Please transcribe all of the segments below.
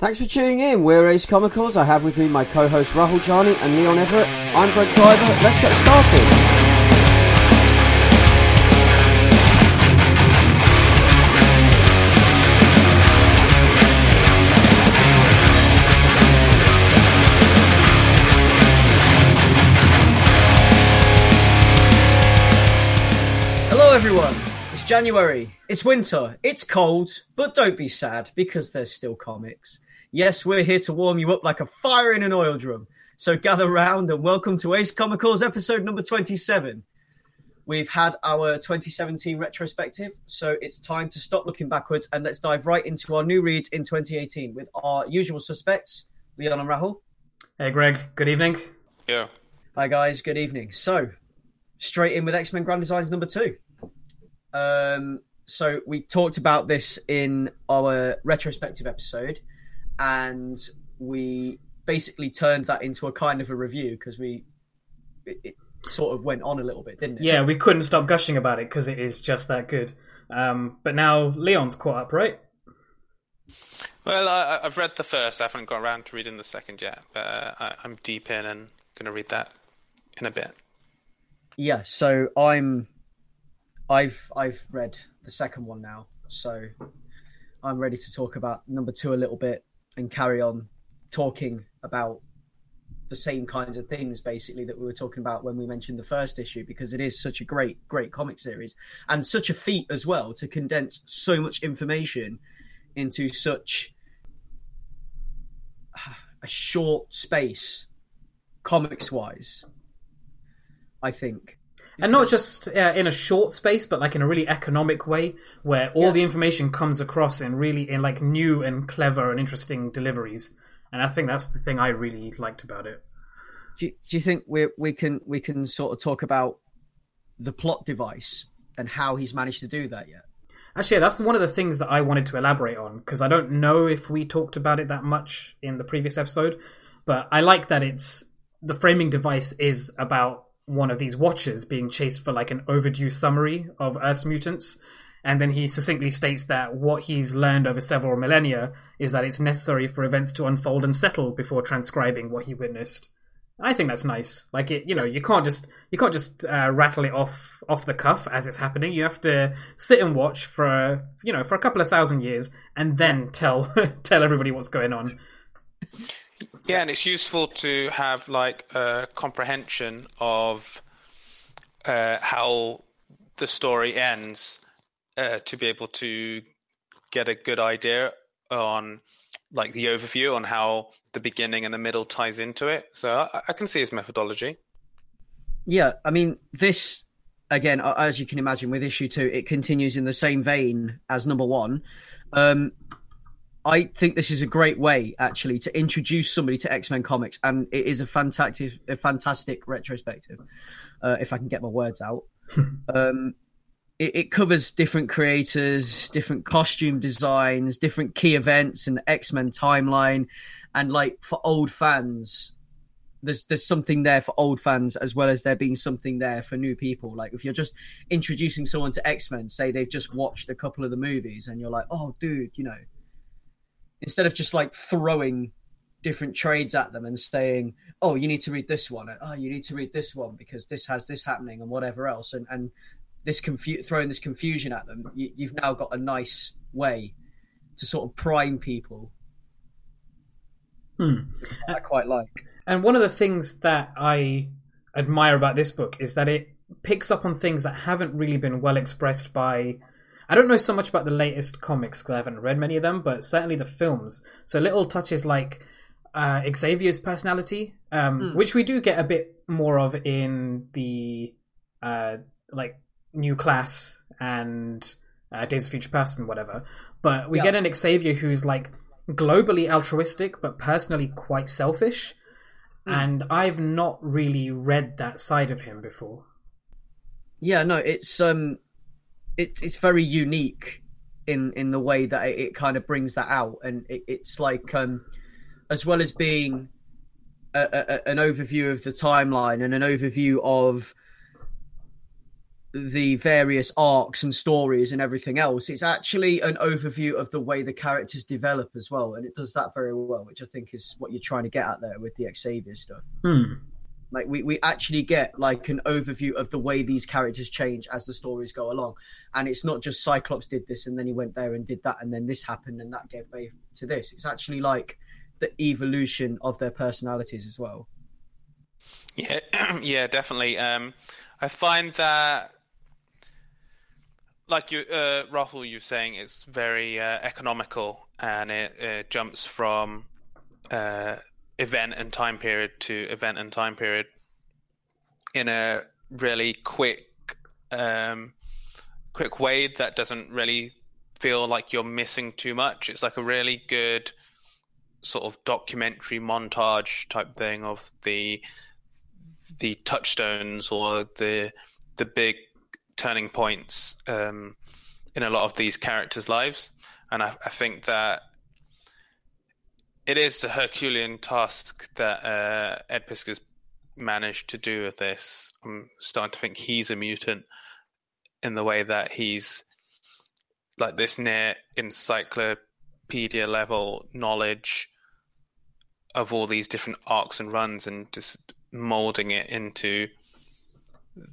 Thanks for tuning in. We're Ace Comicals. I have with me my co-host Rahul Jani and Leon Everett. I'm Greg Driver. Let's get started. Hello, everyone. It's January. It's winter. It's cold, but don't be sad because there's still comics. Yes, we're here to warm you up like a fire in an oil drum. So gather round and welcome to Ace Comicals episode number 27. We've had our 2017 retrospective, so it's time to stop looking backwards and let's dive right into our new reads in 2018 with our usual suspects, Leon and Rahul. Hey, Greg. Good evening. Yeah. Hi, guys. Good evening. So, straight in with X Men Grand Designs number two. Um, so, we talked about this in our retrospective episode, and we basically turned that into a kind of a review because we it, it sort of went on a little bit, didn't it? Yeah, we couldn't stop gushing about it because it is just that good. Um, but now Leon's caught up, right? Well, I, I've read the first. I haven't got around to reading the second yet, but uh, I, I'm deep in and going to read that in a bit. Yeah. So I'm, I've I've read the second one now, so I'm ready to talk about number two a little bit and carry on talking about the same kinds of things basically that we were talking about when we mentioned the first issue because it is such a great great comic series and such a feat as well to condense so much information into such a short space comics wise i think And not just uh, in a short space, but like in a really economic way, where all Yeah. the information comes across in really in like new and clever and interesting deliveries. And I think that's the thing I really liked about it. do you, do you think we we can we can sort of talk about the plot device and how he's managed to do that yet Actually, that's one of the things that I wanted to elaborate on because I don't know if we talked about it that much in the previous episode, but I like that it's the framing device is about one of these watchers being chased for like an overdue summary of Earth's mutants. And then he succinctly states that what he's learned over several millennia is that it's necessary for events to unfold and settle before transcribing what he witnessed. I think that's nice. Like it, you know, you can't just you can't just uh, rattle it off off the cuff as it's happening. You have to sit and watch for you know for a couple of thousand years and then tell tell everybody what's going on. Yeah, and it's useful to have like a comprehension of uh, how the story ends uh, to be able to get a good idea on like the overview on how the beginning and the middle ties into it. So I, I can see his methodology. yeah i mean this again as you can imagine with issue two it continues in the same vein as number one um I think this is a great way, actually, to introduce somebody to X Men comics, and it is a fantastic, a fantastic retrospective. Uh, if I can get my words out, um, it, it covers different creators, different costume designs, different key events in the X Men timeline, and like for old fans, there's there's something there for old fans as well as there being something there for new people. Like if you're just introducing someone to X Men, say they've just watched a couple of the movies, and you're like, oh, dude, you know instead of just like throwing different trades at them and saying, "Oh, you need to read this one," "Oh, you need to read this one because this has this happening and whatever else," and and this confu- throwing this confusion at them, you, you've now got a nice way to sort of prime people. Hmm. I quite like. And one of the things that I admire about this book is that it picks up on things that haven't really been well expressed by. I don't know so much about the latest comics because I haven't read many of them, but certainly the films. So little touches like uh, Xavier's personality, um, which we do get a bit more of in the uh, like New Class and uh, Days of Future Past and whatever. But we Yeah. get an Xavier who's like globally altruistic but personally quite selfish. And I've not really read that side of him before. Yeah, no, it's um, it, it's very unique in in the way that it, it kind of brings that out, and it, it's like um, as well as being a, a, an overview of the timeline and an overview of the various arcs and stories and everything else. It's actually an overview of the way the characters develop as well, and it does that very well, which I think is what you're trying to get at there with the Xavier stuff. Hmm. Like we, we actually get like an overview of the way these characters change as the stories go along, and it's not just Cyclops did this and then he went there and did that and then this happened and that gave way to this. It's actually like the evolution of their personalities as well. Yeah, yeah, definitely. Um, I find that, like you, uh, Rahul, you're saying, it's very uh, economical and it, jumps from uh, event and time period to event and time period in a really quick, um, quick way that doesn't really feel like you're missing too much. It's like a really good sort of documentary montage type thing of the the touchstones or the the big turning points um, in a lot of these characters' lives, and I, I, think that it is a Herculean task that uh, Ed Piskor's managed to do with this. I'm starting to think he's a mutant in the way that he's like this near encyclopedia level knowledge of all these different arcs and runs and just molding it into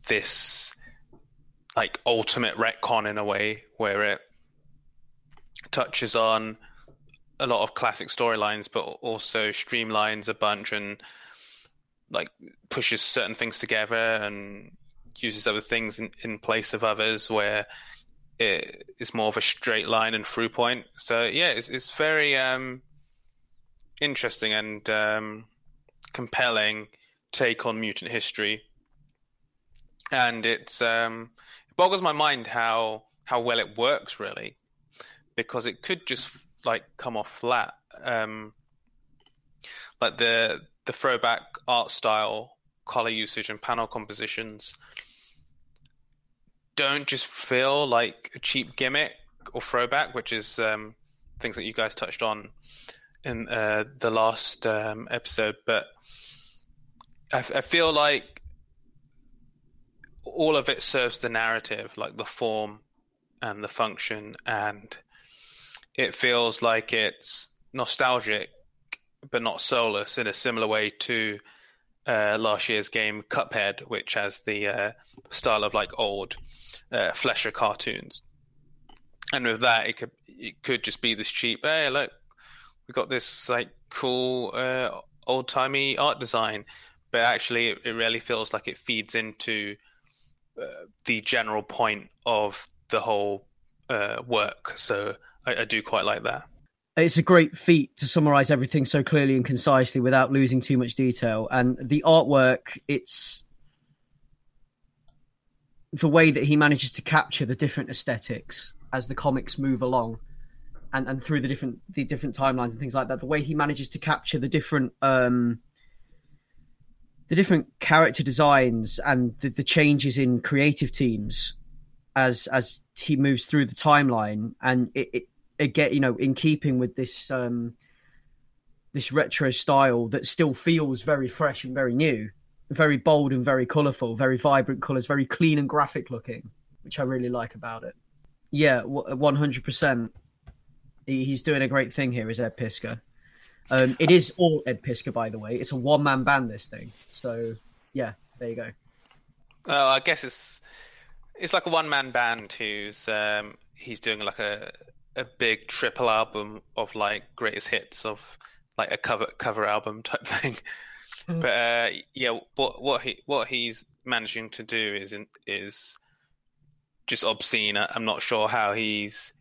this like ultimate retcon in a way where it touches on a lot of classic storylines but also streamlines a bunch and like pushes certain things together and uses other things in, in place of others where it is more of a straight line and through point. So yeah it's, it's very um interesting and um compelling take on mutant history, and it's um, it boggles my mind how how well it works really, because it could just like come off flat. Um, like the the throwback art style, color usage, and panel compositions don't just feel like a cheap gimmick or throwback, which is um, things that you guys touched on in uh, the last um, episode, but I, I feel like all of it serves the narrative, like the form and the function, and it feels like it's nostalgic but not soulless in a similar way to uh, last year's game Cuphead, which has the uh, style of like old uh, Fleischer cartoons. And with that, it could it could just be this cheap. Hey, look, we got this like cool uh, old timey art design, but actually it, it really feels like it feeds into uh, the general point of the whole uh, work. So I, I do quite like that. It's a great feat to summarize everything so clearly and concisely without losing too much detail. And the artwork, it's the way that he manages to capture the different aesthetics as the comics move along and, and through the different the different timelines and things like that. The way he manages to capture the different um, the different character designs and the, the changes in creative teams as as he moves through the timeline and it, it again you know in keeping with this um this retro style that still feels very fresh and very new very bold and very colorful very vibrant colors very clean and graphic looking which i really like about it yeah 100% he's doing a great thing here is ed piskor um, it is all Ed Piskor, by the way. It's a one man band. This thing. So yeah, there you go. I guess it's it's like a one man band who's um, he's doing like a a big triple album of like greatest hits of like a cover cover album type thing. Hmm. but uh, yeah, what what he what he's managing to do is in, is just obscene. I'm not sure how he's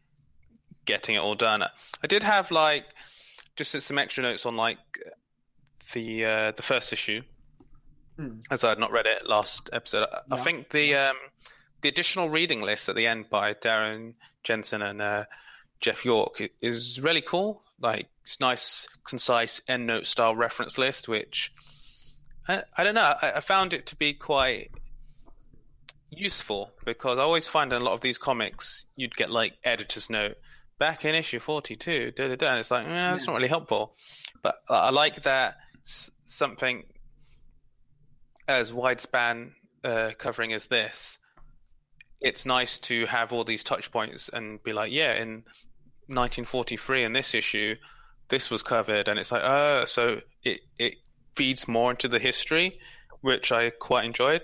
getting it all done. I did have like just some extra notes on like the uh, the first issue, mm. as I had not read it last episode. I think the um, the additional reading list at the end by Darren Jensen and uh, Jeff York is really cool. Like it's nice, concise EndNote style reference list, which I, I don't know. I, I, found it to be quite useful because I always find in a lot of these comics you'd get like editor's note back in issue 42, da, da, da, and it's like, eh, that's yeah. not really helpful. But I like that something as widespan uh, covering as this it's nice to have all these touch points and be like, yeah, in 1943 in this issue, this was covered, and it's like, oh, so it it feeds more into the history, which I quite enjoyed.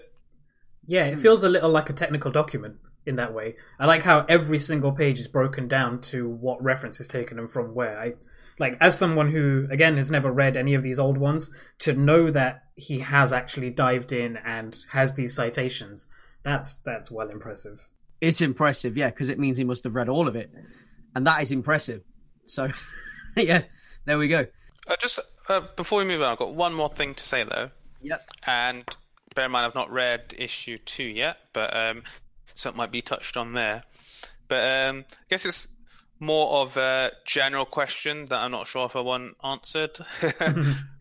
Yeah, it hmm. feels a little like a technical document in that way. I like how every single page is broken down to what reference is taken and from where. I like as someone who again has never read any of these old ones to know that he has actually dived in and has these citations. That's that's well impressive. It's impressive, yeah, because it means he must have read all of it, and that is impressive. So, yeah, there we go. Uh, just uh, before we move on, I've got one more thing to say though. Yep. And bear in mind, I've not read issue two yet, but um, something might be touched on there. But um, I guess it's more of a general question that I'm not sure if I want answered.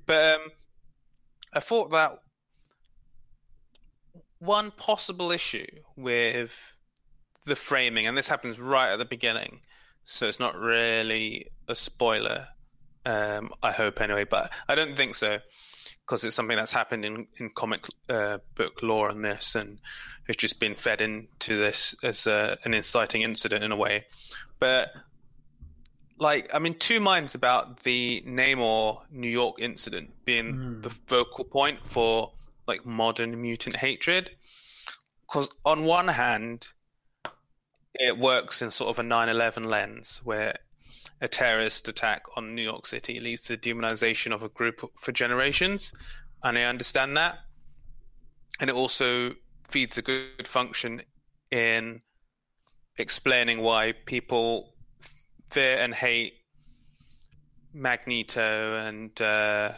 but um, I thought that one possible issue with the framing, and this happens right at the beginning, so it's not really a spoiler. Um, I hope anyway, but I don't think so because it's something that's happened in in comic uh, book lore and this, and it's just been fed into this as a, an inciting incident in a way. But like, I'm in two minds about the Namor New York incident being Mm. the focal point for like modern mutant hatred. Because on one hand, it works in sort of a 9/11 lens where a terrorist attack on New York City leads to the demonization of a group for generations, and I understand that. And it also feeds a good function in explaining why people fear and hate Magneto and uh,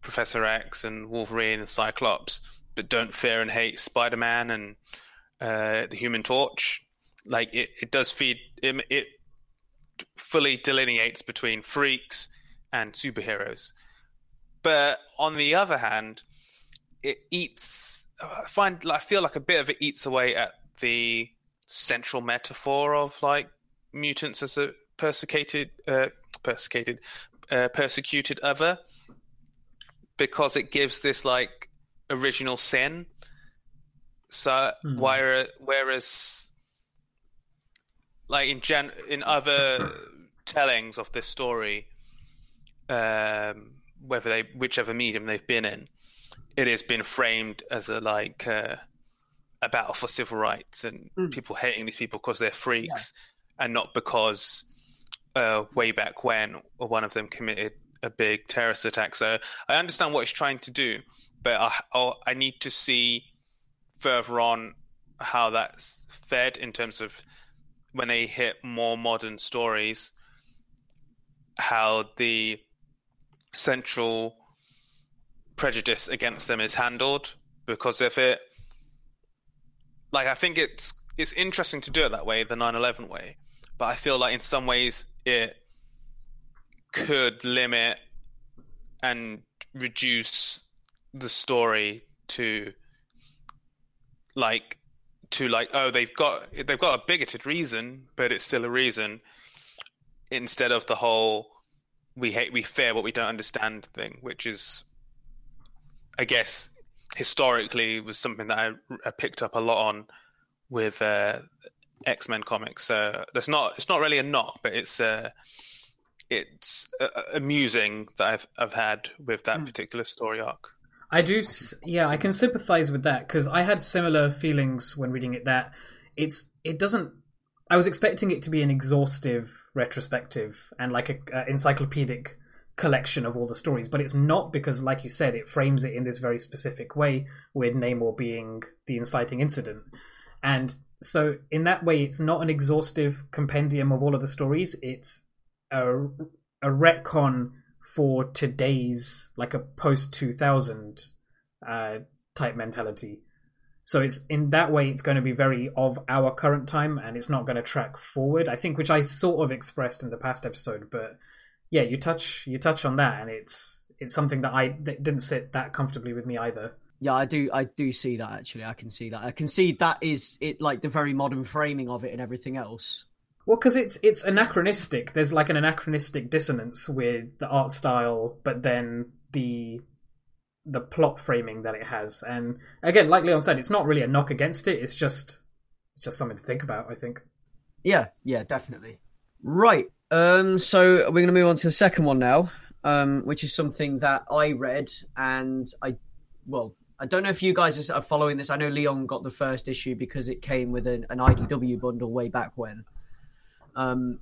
Professor X and Wolverine and Cyclops, but don't fear and hate Spider Man and uh, the Human Torch. Like it, it does feed it, it fully delineates between freaks and superheroes. But on the other hand, it eats. I find I feel like a bit of it eats away at the central metaphor of like mutants as a persecuted, uh, persecuted, uh, persecuted other, because it gives this like original sin. So Hmm. whereas, whereas like in gen in other tellings of this story, um, whether they whichever medium they've been in, it has been framed as a like uh, a battle for civil rights and Mm. people hating these people because they're freaks and not because uh, way back when one of them committed a big terrorist attack. So I understand what it's trying to do, but I, I'll, I need to see further on how that's fed in terms of when they hit more modern stories, how the central prejudice against them is handled. Because if it, like, I think it's it's interesting to do it that way, the 9/11 way, but I feel like in some ways it could limit and reduce the story to like to like oh they've got they've got a bigoted reason but it's still a reason instead of the whole we hate we fear what we don't understand thing which is i guess historically was something that i, I picked up a lot on with uh, x-men comics so there's not it's not really a knock but it's uh it's uh, amusing that i've i've had with that Hmm. particular story arc I do, yeah, I can sympathize with that because I had similar feelings when reading it. That it's it doesn't. I was expecting it to be an exhaustive retrospective and like a, a encyclopedic collection of all the stories, but it's not because, like you said, it frames it in this very specific way, with Namor being the inciting incident, and so in that way, it's not an exhaustive compendium of all of the stories. It's a a retcon for today's like a post 2000 uh, type mentality so it's in that way it's going to be very of our current time and it's not going to track forward i think which i sort of expressed in the past episode but yeah you touch you touch on that and it's it's something that i that didn't sit that comfortably with me either Yeah, I do. I do see that actually. I can see that. I can see that is it, like the very modern framing of it and everything else. Well, because it's it's anachronistic. There's like an anachronistic dissonance with the art style, but then the the plot framing that it has. And again, like Leon said, it's not really a knock against it. It's just it's just something to think about. I think. Yeah, yeah, definitely. Right. Um, so we're going to move on to the second one now, um, which is something that I read and I, well, I don't know if you guys are following this. I know Leon got the first issue because it came with an, an IDW bundle way back when. Um,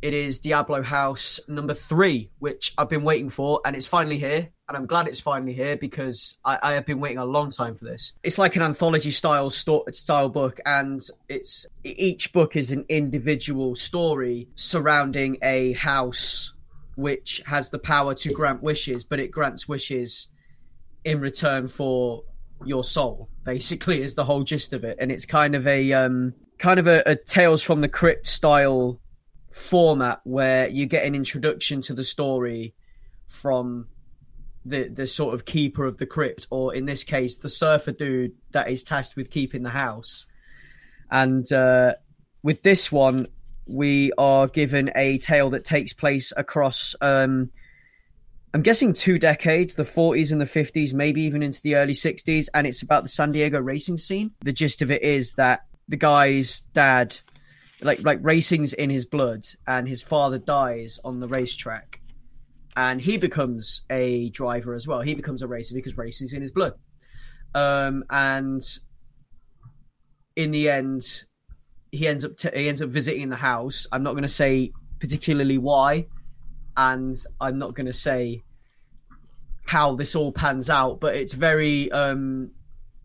it is Diablo House number three, which I've been waiting for, and it's finally here. And I'm glad it's finally here because I, I have been waiting a long time for this. It's like an anthology style style book, and it's each book is an individual story surrounding a house which has the power to grant wishes, but it grants wishes in return for your soul. Basically, is the whole gist of it, and it's kind of a um, kind of a, a Tales from the Crypt style format where you get an introduction to the story from the the sort of keeper of the crypt, or in this case, the surfer dude that is tasked with keeping the house. And uh, with this one, we are given a tale that takes place across. Um, I'm guessing two decades, the 40s and the 50s, maybe even into the early 60s, and it's about the San Diego racing scene. The gist of it is that the guy's dad like like racing's in his blood, and his father dies on the racetrack, and he becomes a driver as well. He becomes a racer because racing's in his blood. Um, and in the end, he ends up t- he ends up visiting the house. I'm not going to say particularly why, and I'm not going to say how this all pans out, but it's very um,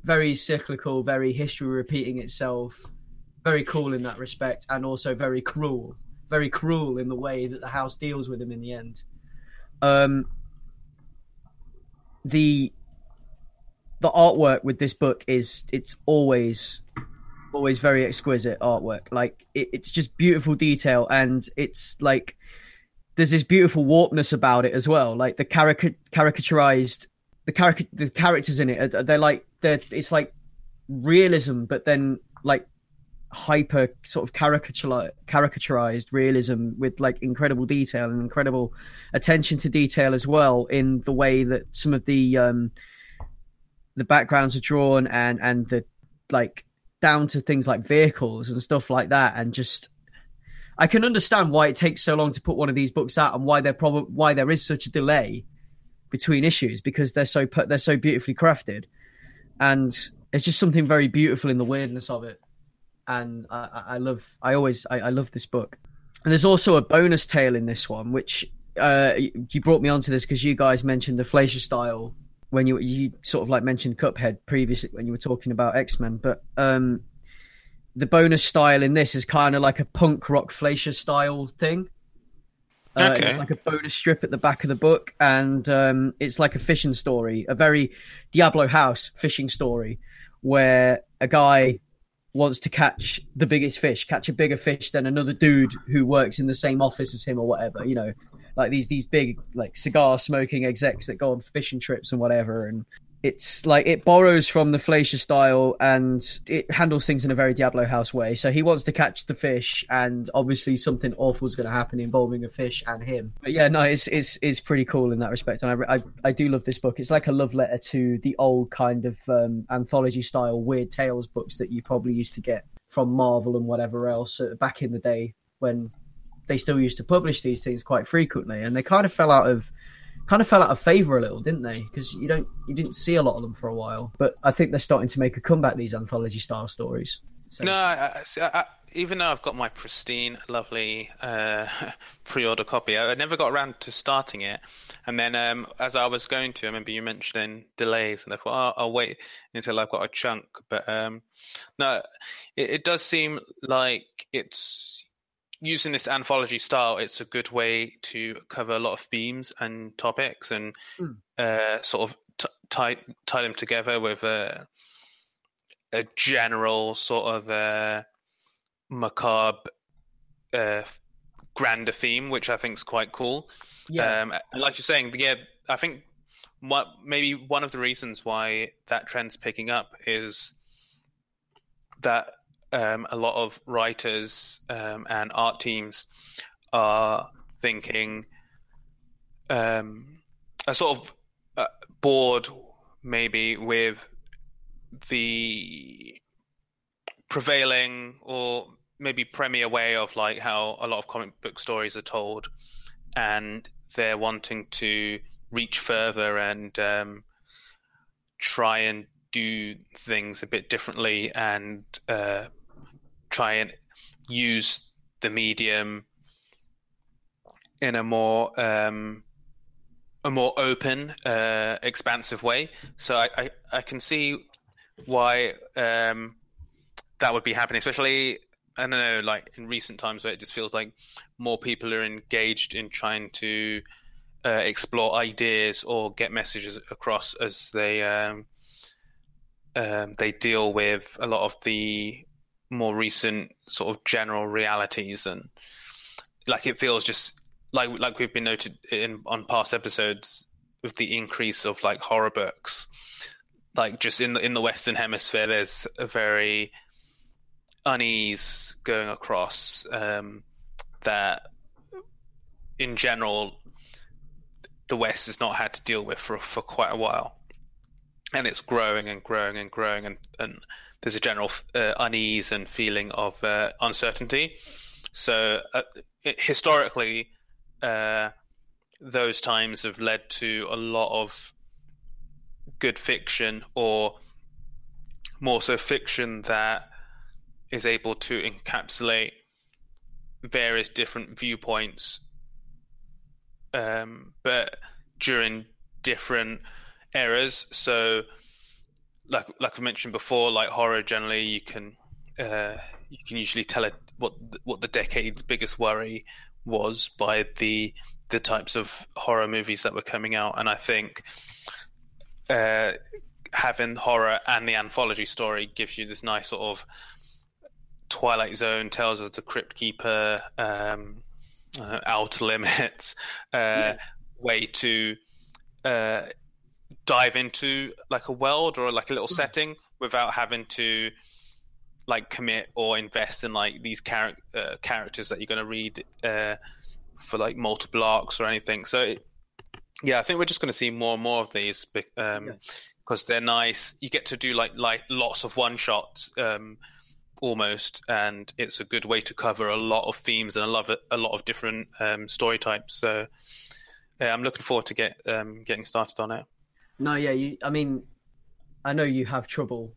very cyclical, very history repeating itself very cool in that respect, and also very cruel, very cruel in the way that the house deals with him in the end. Um, the the artwork with this book is it's always always very exquisite artwork. Like it, it's just beautiful detail, and it's like there's this beautiful warpness about it as well. Like the caric- caricaturized the caric- the characters in it, they're like they're it's like realism, but then like hyper sort of caricature caricaturized realism with like incredible detail and incredible attention to detail as well in the way that some of the um the backgrounds are drawn and and the like down to things like vehicles and stuff like that and just I can understand why it takes so long to put one of these books out and why there probably why there is such a delay between issues because they're so they're so beautifully crafted and it's just something very beautiful in the weirdness of it and I, I love I always I, I, love this book. And there's also a bonus tale in this one, which uh, you brought me onto this because you guys mentioned the Fleischer style when you you sort of like mentioned Cuphead previously when you were talking about X Men, but um, the bonus style in this is kind of like a punk rock Fleischer style thing. Uh, okay. It's like a bonus strip at the back of the book, and um, it's like a fishing story, a very Diablo House fishing story, where a guy wants to catch the biggest fish, catch a bigger fish than another dude who works in the same office as him or whatever, you know, like these these big like cigar smoking execs that go on fishing trips and whatever and it's like it borrows from the Fleischer style and it handles things in a very Diablo House way. So he wants to catch the fish, and obviously something awful is going to happen involving a fish and him. But yeah, no, it's it's it's pretty cool in that respect, and I, I, I do love this book. It's like a love letter to the old kind of um, anthology style weird tales books that you probably used to get from Marvel and whatever else uh, back in the day when they still used to publish these things quite frequently, and they kind of fell out of kind of fell out of favor a little, didn't they? Because you don't you didn't see a lot of them for a while. But I think they're starting to make a comeback. These anthology style stories. So. No, I, I, even though I've got my pristine, lovely uh, pre-order copy, I never got around to starting it. And then, um, as I was going to, I remember you mentioning delays, and I thought, oh, I'll wait until I've got a chunk. But um, no, it, it does seem like it's using this anthology style, it's a good way to cover a lot of themes and topics and mm. uh, sort of t- tie tie them together with a a general sort of uh, macabre uh, grander theme, which I think is quite cool. Yeah, um, and like you're saying, yeah, I think what maybe one of the reasons why that trend's picking up is that um, a lot of writers um, and art teams are thinking um, are sort of uh, bored maybe with the prevailing or maybe premier way of like how a lot of comic book stories are told, and they're wanting to reach further and um, try and do things a bit differently and uh, try and use the medium in a more um, a more open, uh, expansive way. So I, I, I can see why um, that would be happening, especially I don't know, like in recent times where it just feels like more people are engaged in trying to uh, explore ideas or get messages across as they um, um, they deal with a lot of the more recent sort of general realities and like it feels just like like we've been noted in on past episodes with the increase of like horror books. Like just in the in the western hemisphere there's a very unease going across um, that in general the west has not had to deal with for for quite a while. And it's growing and growing and growing and and there's a general uh, unease and feeling of uh, uncertainty. So uh, historically uh, those times have led to a lot of good fiction or more so fiction that is able to encapsulate various different viewpoints. Um, but during different eras so like like I mentioned before like horror generally you can uh, you can usually tell it what what the decade's biggest worry was by the the types of horror movies that were coming out, and I think uh, having horror and the anthology story gives you this nice sort of Twilight Zone, Tales of the Crypt Keeper, um, uh, Outer Limits uh, yeah. way to uh, dive into like a world or like a little mm. setting without having to like commit or invest in like these char- uh, characters that you're going to read uh, for like multiple arcs or anything. So it, yeah, I think we're just going to see more and more of these because um, they're nice. You get to do like like lots of one shots. Um, almost and it's a good way to cover a lot of themes and a lot of a lot of different um, story types so yeah, i'm looking forward to get um, getting started on it no yeah you i mean i know you have trouble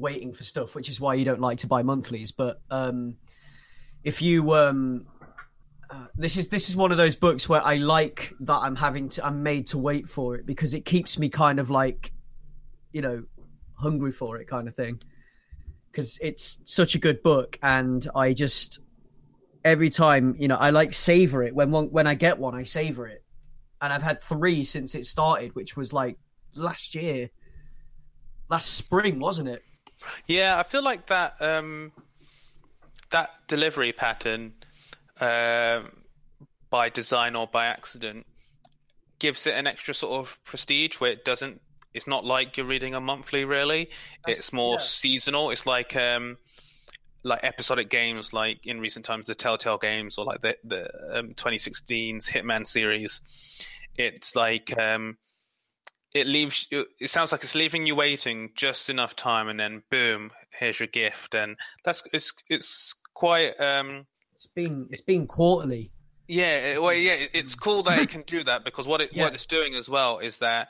waiting for stuff, which is why you don't like to buy monthlies. But um, if you um, uh, this is this is one of those books where I like that I'm having to I'm made to wait for it because it keeps me kind of like you know hungry for it kind of thing because it's such a good book and I just every time you know I like savor it when when I get one I savor it and I've had three since it started which was like last year last spring wasn't it yeah, I feel like that um, that delivery pattern, uh, by design or by accident, gives it an extra sort of prestige where it doesn't. It's not like you're reading a monthly, really. That's, it's more yeah. seasonal. It's like um, like episodic games, like in recent times the Telltale games, or like the the um, 2016's Hitman series. It's like um, it leaves you it sounds like it's leaving you waiting just enough time and then boom here's your gift. And that's it's it's quite um it's been it's been quarterly. Yeah well yeah it's cool that it can do that because what it yeah. what it's doing as well is that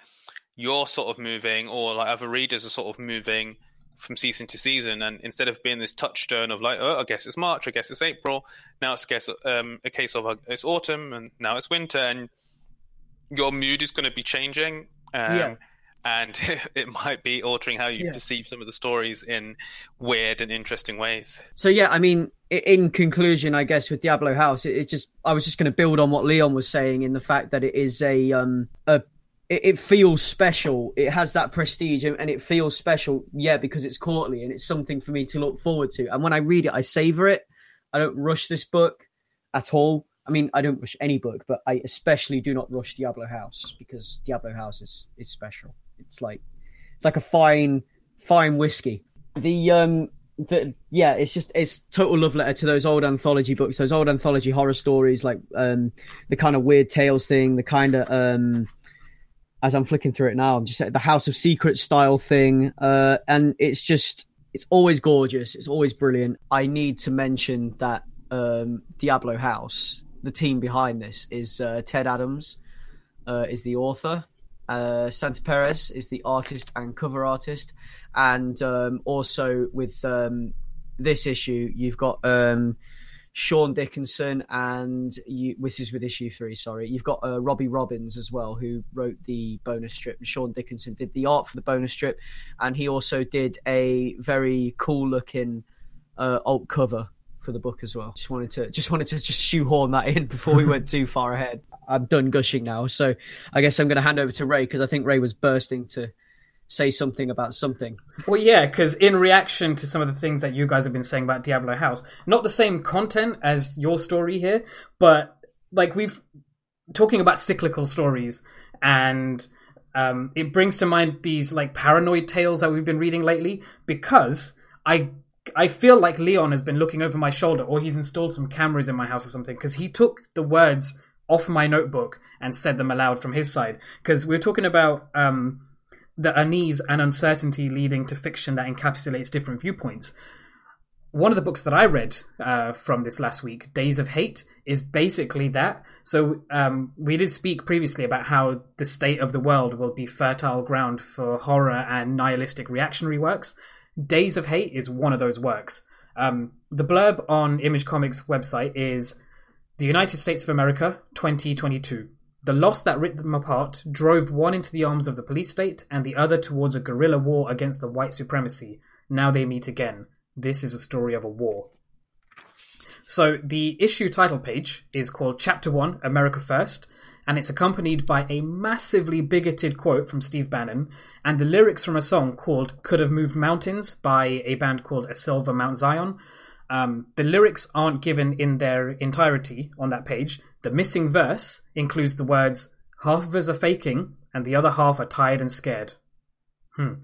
you're sort of moving or like other readers are sort of moving from season to season. And instead of being this touchstone of like oh i guess it's march i guess it's april now it's guess um, a case of uh, it's autumn and now it's winter. And your mood is going to be changing um, yeah. And it might be altering how you yeah. perceive some of the stories in weird and interesting ways. So yeah, I mean, in conclusion, I guess with Diablo House, it, it just I was just going to build on what Leon was saying in the fact that it is a um a it, feels special. It has that prestige and it feels special, yeah, because it's courtly and it's something for me to look forward to. And when I read it, I savor it. I don't rush this book at all. I mean, I don't rush any book, but I especially do not rush Diablo House because Diablo House is is special. It's like it's like a fine fine whiskey. The um the yeah, it's just it's total love letter to those old anthology books, those old anthology horror stories, like um the kind of weird tales thing, the kind of um as I'm flicking through it now, I'm just the House of Secrets style thing, uh, and it's just it's always gorgeous. It's always brilliant. I need to mention that um, Diablo House, the team behind this, is uh, Ted Adams, uh, is the author. Uh, Santipérez is the artist and cover artist, and um, also with um, this issue, you've got um, Sean Dickinson, and you, this is with issue three. Sorry, you've got uh, Robbie Robbins as well, who wrote the bonus strip. Sean Dickinson did the art for the bonus strip, and he also did a very cool looking uh, alt cover for the book as well. Just wanted to just wanted to just shoehorn that in before we went too far ahead. I'm done gushing now, so I guess I'm going to hand over to Ray because I think Ray was bursting to say something about something. Well, yeah, because in reaction to some of the things that you guys have been saying about Diablo House, not the same content as your story here, but like we've talking about cyclical stories and um, it brings to mind these like paranoid tales that we've been reading lately because I I feel like Leon has been looking over my shoulder or he's installed some cameras in my house or something because he took the words off my notebook and said them aloud from his side because we are talking about um, the unease and uncertainty leading to fiction that encapsulates different viewpoints. One of the books that I read uh, from this last week, Days of Hate, is basically that. So um, we did speak previously about how the state of the world will be fertile ground for horror and nihilistic reactionary works. Days of Hate is one of those works. Um, the blurb on Image Comics website is the United States of America, 2022. The loss that ripped them apart drove one into the arms of the police state and the other towards a guerrilla war against the white supremacy. Now they meet again. This is a story of a war. So the issue title page is called Chapter 1 America First, and it's accompanied by a massively bigoted quote from Steve Bannon and the lyrics from a song called Could Have Moved Mountains by a band called A Silver Mount Zion. Um, the lyrics aren't given in their entirety on that page, the missing verse includes the words, half of us are faking and the other half are tired and scared. Hmm.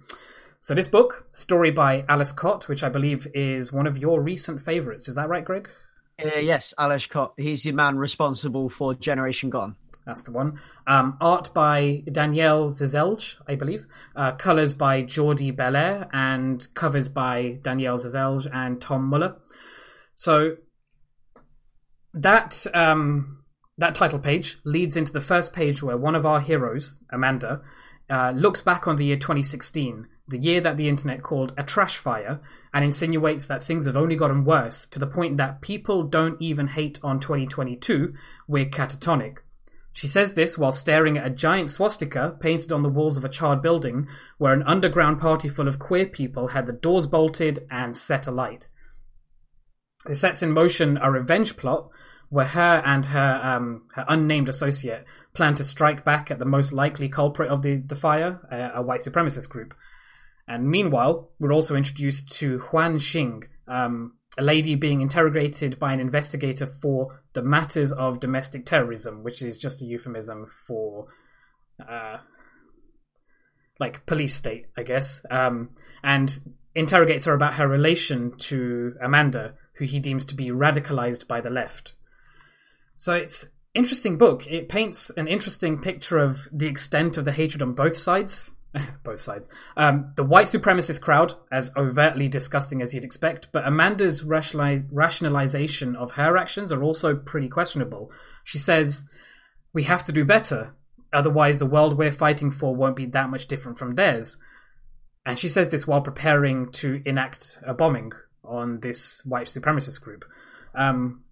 So this book, story by Aleš Kot, which I believe is one of your recent favorites. Is that right, Greg? Uh, yes, Aleš Kot. He's the man responsible for Generation Gone. That's the one. Um, art by Danijel Žeželj, I believe. Uh, colors by Jordie Bellaire and covers by Danijel Žeželj and Tom Muller. So that um, that title page leads into the first page where one of our heroes, Amanda, uh, looks back on the year 2016, the year that the internet called a trash fire, and insinuates that things have only gotten worse to the point that people don't even hate on 2022, we're catatonic. She says this while staring at a giant swastika painted on the walls of a charred building where an underground party full of queer people had the doors bolted and set alight. This sets in motion a revenge plot where her and her um, her unnamed associate plan to strike back at the most likely culprit of the, the fire, a, a white supremacist group. And meanwhile, we're also introduced to Huan Xing, um, a lady being interrogated by an investigator for the matters of domestic terrorism, which is just a euphemism for, uh, like police state, I guess. Um, and interrogates her about her relation to Amanda, who he deems to be radicalized by the left. So it's interesting book. It paints an interesting picture of the extent of the hatred on both sides. both sides. Um, the white supremacist crowd, as overtly disgusting as you'd expect, but Amanda's rationalization of her actions are also pretty questionable. She says, We have to do better, otherwise, the world we're fighting for won't be that much different from theirs. And she says this while preparing to enact a bombing on this white supremacist group. Um,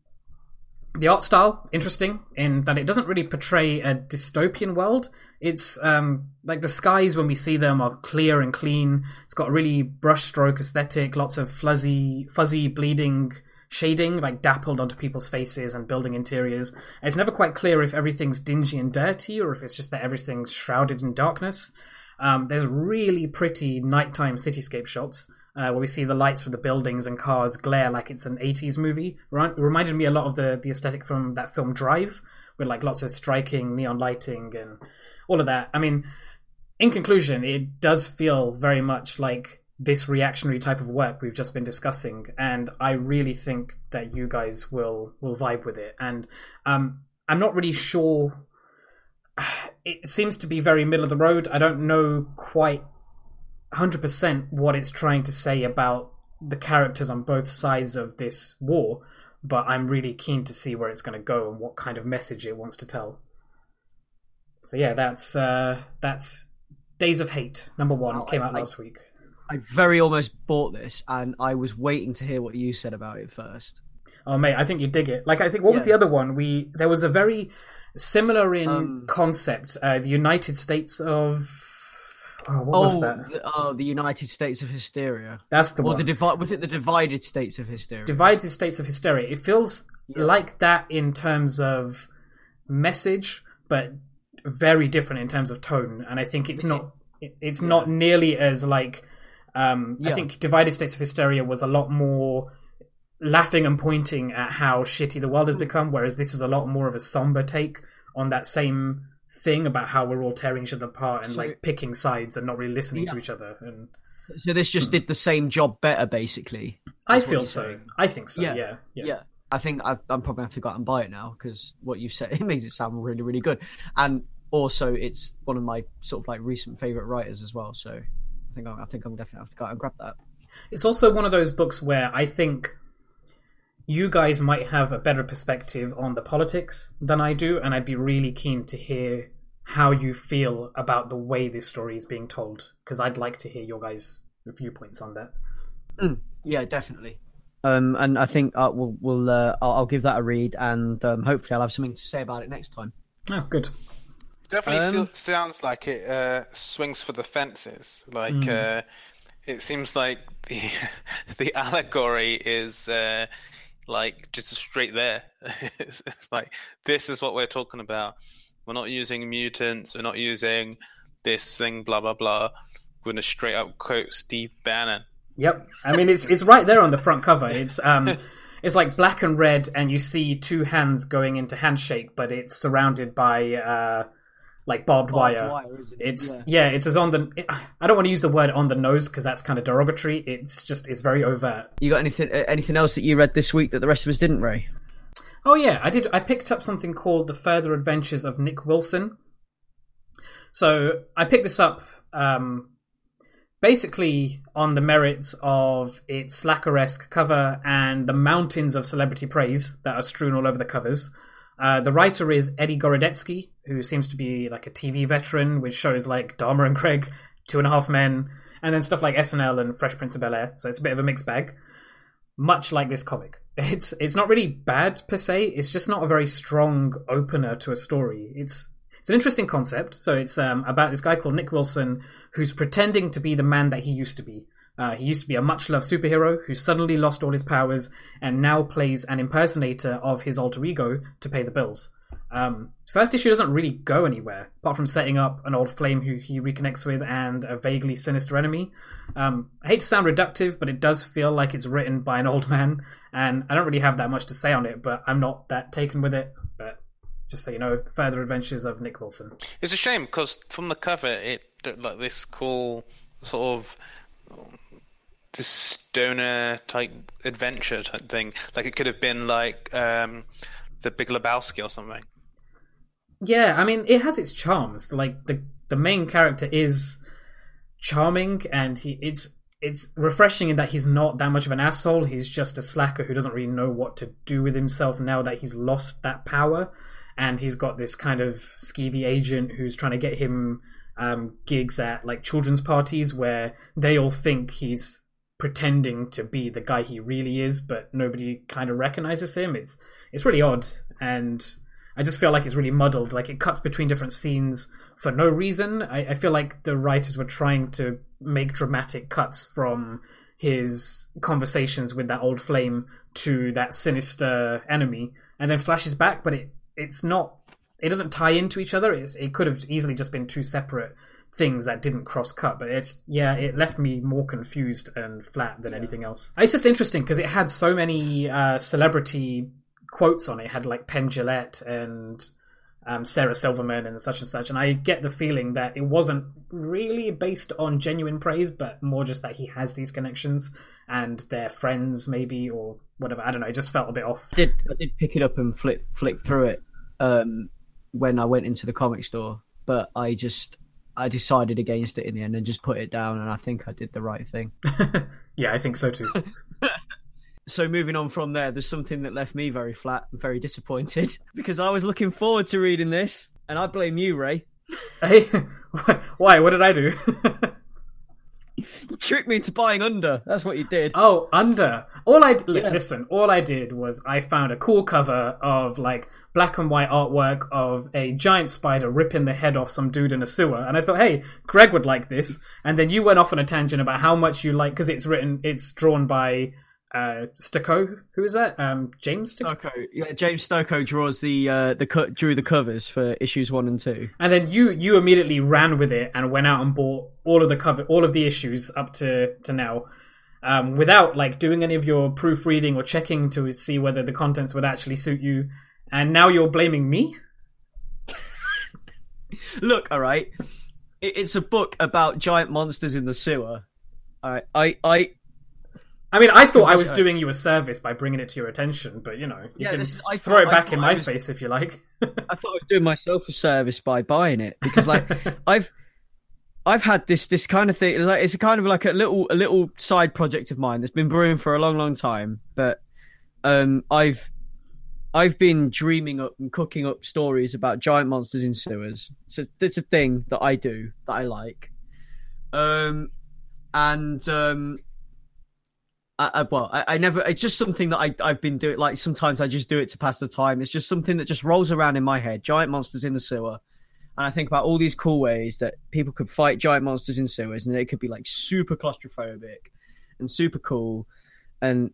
the art style interesting in that it doesn't really portray a dystopian world it's um, like the skies when we see them are clear and clean. It's got a really brushstroke aesthetic lots of fuzzy fuzzy bleeding shading like dappled onto people's faces and building interiors. It's never quite clear if everything's dingy and dirty or if it's just that everything's shrouded in darkness. Um, there's really pretty nighttime cityscape shots uh, where we see the lights from the buildings and cars glare like it's an 80s movie. Reminded me a lot of the, the aesthetic from that film Drive, with like lots of striking neon lighting and all of that. I mean, in conclusion, it does feel very much like this reactionary type of work we've just been discussing, and I really think that you guys will will vibe with it. And um, I'm not really sure. It seems to be very middle of the road. I don't know quite 100% what it's trying to say about the characters on both sides of this war, but I'm really keen to see where it's going to go and what kind of message it wants to tell. So yeah, that's uh, that's Days of Hate number one Oh, came I- out I- last week. I very almost bought this, and I was waiting to hear what you said about it first. Oh mate, I think you dig it. Like I think what was the other one? We there was a very similar in Um, concept. Uh, the United States of oh, what was oh, that? The, oh, the United States of Hysteria. That's the Or one. the divi- was it the Divided States of Hysteria? Divided States of Hysteria. It feels Yeah. like that in terms of message, but very different in terms of tone. And I think it's Is not it- it's not nearly as like um, I think Divided States of Hysteria was a lot more laughing and pointing at how shitty the world has become, whereas this is a lot more of a somber take on that same thing about how we're all tearing each other apart and So- like picking sides and not really listening to each other. And so this just did the same job better, basically. I feel so. saying. I think so. Yeah. Yeah. Yeah. Yeah. I think I, I'm probably have to go out and buy it now because what you said it makes it sound really, really good, and also it's one of my sort of like recent favorite writers as well. So I think I'm, I think I'm definitely have to go out and grab that. It's also one of those books where I think you guys might have a better perspective on the politics than I do, and I'd be really keen to hear how you feel about the way this story is being told, because I'd like to hear your guys' viewpoints on that. Yeah, definitely. Um, and I think uh, we'll, we'll uh, I'll, I'll give that a read, and um, hopefully I'll have something to say about it next time. Oh, good. Definitely Um, still sounds like it uh, swings for the fences. Like Mm. uh, it seems like the the allegory is uh, like just straight there. it's, it's like this is what we're talking about. We're not using mutants. We're not using this thing. Blah blah blah. We're gonna straight up quote Steve Bannon. Yep. I mean, it's it's right there on the front cover. It's um, it's like black and red, and you see two hands going into handshake, but it's surrounded by uh, like barbed, Barbed wire. wire, isn't it? It's Yeah. yeah. it's as on the. It, I don't want to use the word on the nose because that's kind of derogatory. It's just it's very overt. You got anything uh, anything else that you read this week that the rest of us didn't, Ray? Oh yeah, I did. I picked up something called The Further Adventures of Nick Wilson. So I picked this up um, basically on the merits of its slacker-esque cover and the mountains of celebrity praise that are strewn all over the covers. Uh, the writer is Eddie Gorodetsky, who seems to be like a TV veteran with shows like Dharma and Greg, Two and a Half Men, and then stuff like SNL and Fresh Prince of Bel Air. So it's a bit of a mixed bag much like this comic. It's it's not really bad per se. It's just not a very strong opener to a story. It's it's an interesting concept. So it's um, about this guy called Nick Wilson who's pretending to be the man that he used to be. Uh, he used to be a much loved superhero who suddenly lost all his powers and now plays an impersonator of his alter ego to pay the bills. Um, first issue doesn't really go anywhere, apart from setting up an old flame who he reconnects with and a vaguely sinister enemy. Um, I hate to sound reductive, but it does feel like it's written by an old man, and I don't really have that much to say on it, but I'm not that taken with it. But just so you know, further adventures of Nick Wilson. It's a shame because from the cover, it looked like this cool sort of this stoner type adventure type thing. Like it could have been like um, the Big Lebowski or something. Yeah, I mean, it has its charms. Like the the main character is charming, and he it's it's refreshing in that he's not that much of an asshole. He's just a slacker who doesn't really know what to do with himself now that he's lost that power, and he's got this kind of skeevy agent who's trying to get him um, gigs at like children's parties where they all think he's pretending to be the guy he really is, but nobody kind of recognizes him. It's it's really odd, and I just feel like it's really muddled. Like it cuts between different scenes for no reason. I, I feel like the writers were trying to make dramatic cuts from his conversations with that old flame to that sinister enemy, and then flashes back. But it it's not. It doesn't tie into each other. It's, it could have easily just been two separate things that didn't cross cut. But it's yeah, it left me more confused and flat than anything else. It's just interesting because it had so many uh, celebrity quotes on it. it had like Penn Jillette and um, Sarah Silverman and such and such. And I get the feeling that it wasn't really based on genuine praise, but more just that he has these connections and they're friends, maybe, or whatever. I don't know. It just felt a bit off. I did I did pick it up and flip flick through it um, when I went into the comic store, but I just I decided against it in the end and just put it down, and I think I did the right thing. yeah, I think so too. so moving on from there, there's something that left me very flat and very disappointed because I was looking forward to reading this, and I blame you, Ray. hey, why? What did I do? You tricked me into buying Under. That's what you did. Oh, Under. All I yeah. listen. All I did was I found a cool cover of like black and white artwork of a giant spider ripping the head off some dude in a sewer, and I thought, hey, Greg would like this. And then you went off on a tangent about how much you like because it's written, it's drawn by uh, Stokoe. Who is that? Um, James Stokoe. Yeah, James Stokoe draws the uh, the cut drew the covers for issues one and two. And then you you immediately ran with it and went out and bought all of the cover all of the issues up to to now. Um, without like doing any of your proofreading or checking to see whether the contents would actually suit you, and now you're blaming me. Look, all right, it's a book about giant monsters in the sewer. All right, I I I mean, I thought I was doing you a service by bringing it to your attention, but you know, you yeah, can is, throw it back in my was, face if you like. I thought I was doing myself a service by buying it because, like, I've I've had this this kind of thing. Like, it's a kind of like a little a little side project of mine that's been brewing for a long, long time. But um, I've I've been dreaming up and cooking up stories about giant monsters in sewers. So it's a thing that I do that I like. Um, and um, I, I, well, I, I, never. It's just something that I, I've been doing. Like sometimes I just do it to pass the time. It's just something that just rolls around in my head. Giant monsters in the sewer, and I think about all these cool ways that people could fight giant monsters in sewers, and it could be like super claustrophobic and super cool, and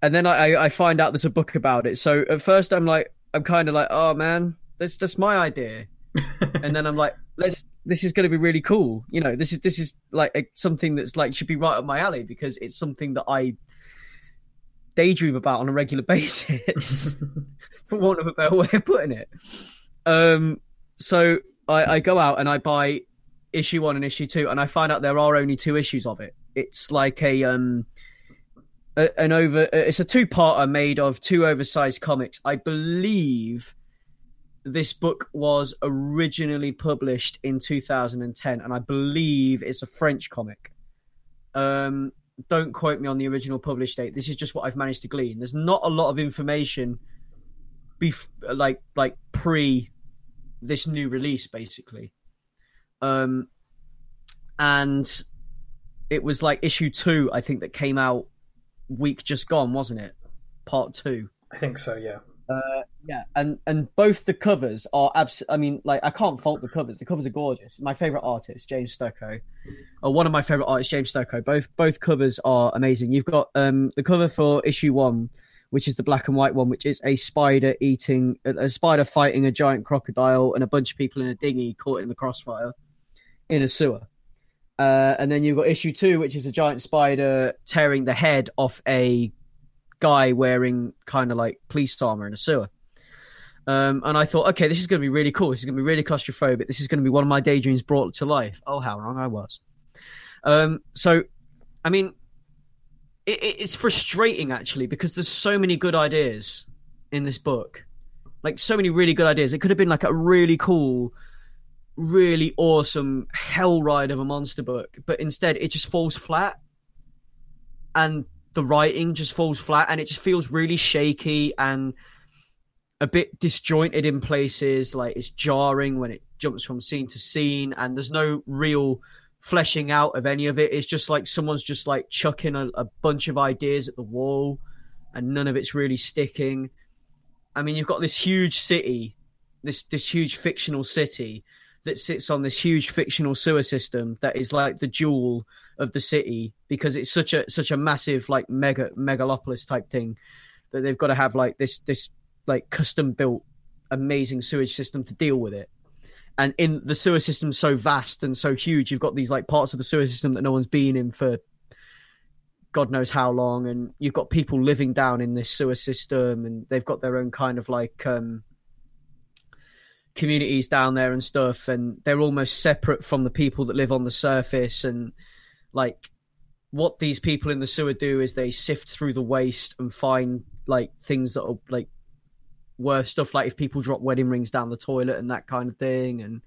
and then I I find out there's a book about it. So at first I'm like I'm kind of like oh man, that's that's my idea, and then I'm like let's this is going to be really cool. You know, this is this is like a, something that's like should be right up my alley because it's something that I daydream about on a regular basis, for want of a better way of putting it. Um, so I, I go out and I buy issue one and issue two, and I find out there are only two issues of it. It's like a um, a, an over. It's a two-parter made of two oversized comics. I believe this book was originally published in 2010, and I believe it's a French comic. Um, don't quote me on the original published date. This is just what I've managed to glean. There's not a lot of information, bef- like like pre this new release, basically. Um, and it was like issue two, I think, that came out week just gone, wasn't it? Part two. I think so. Yeah. Uh, yeah, and and both the covers are abs. I mean, like I can't fault the covers. The covers are gorgeous. My favorite artist, James Stokoe, or one of my favorite artists, James Stokoe. Both both covers are amazing. You've got um the cover for issue one, which is the black and white one, which is a spider eating a, a spider fighting a giant crocodile and a bunch of people in a dinghy caught in the crossfire in a sewer. Uh, and then you've got issue two, which is a giant spider tearing the head off a guy wearing kind of like police armor in a sewer. Um, and I thought, okay, this is going to be really cool. This is going to be really claustrophobic. This is going to be one of my daydreams brought to life. Oh, how wrong I was. Um, so, I mean, it, it's frustrating actually because there's so many good ideas in this book, like so many really good ideas. It could have been like a really cool, really awesome hell ride of a monster book, but instead it just falls flat. And the writing just falls flat and it just feels really shaky and a bit disjointed in places. Like it's jarring when it jumps from scene to scene and there's no real fleshing out of any of it. It's just like someone's just like chucking a, a bunch of ideas at the wall and none of it's really sticking. I mean you've got this huge city this this huge fictional city that sits on this huge fictional sewer system that is like the jewel of the city because it's such a such a massive like mega megalopolis type thing that they've got to have like this this like custom built amazing sewage system to deal with it. And in the sewer system so vast and so huge you've got these like parts of the sewer system that no one's been in for god knows how long and you've got people living down in this sewer system and they've got their own kind of like um communities down there and stuff and they're almost separate from the people that live on the surface and like what these people in the sewer do is they sift through the waste and find like things that are like worse stuff like if people drop wedding rings down the toilet and that kind of thing and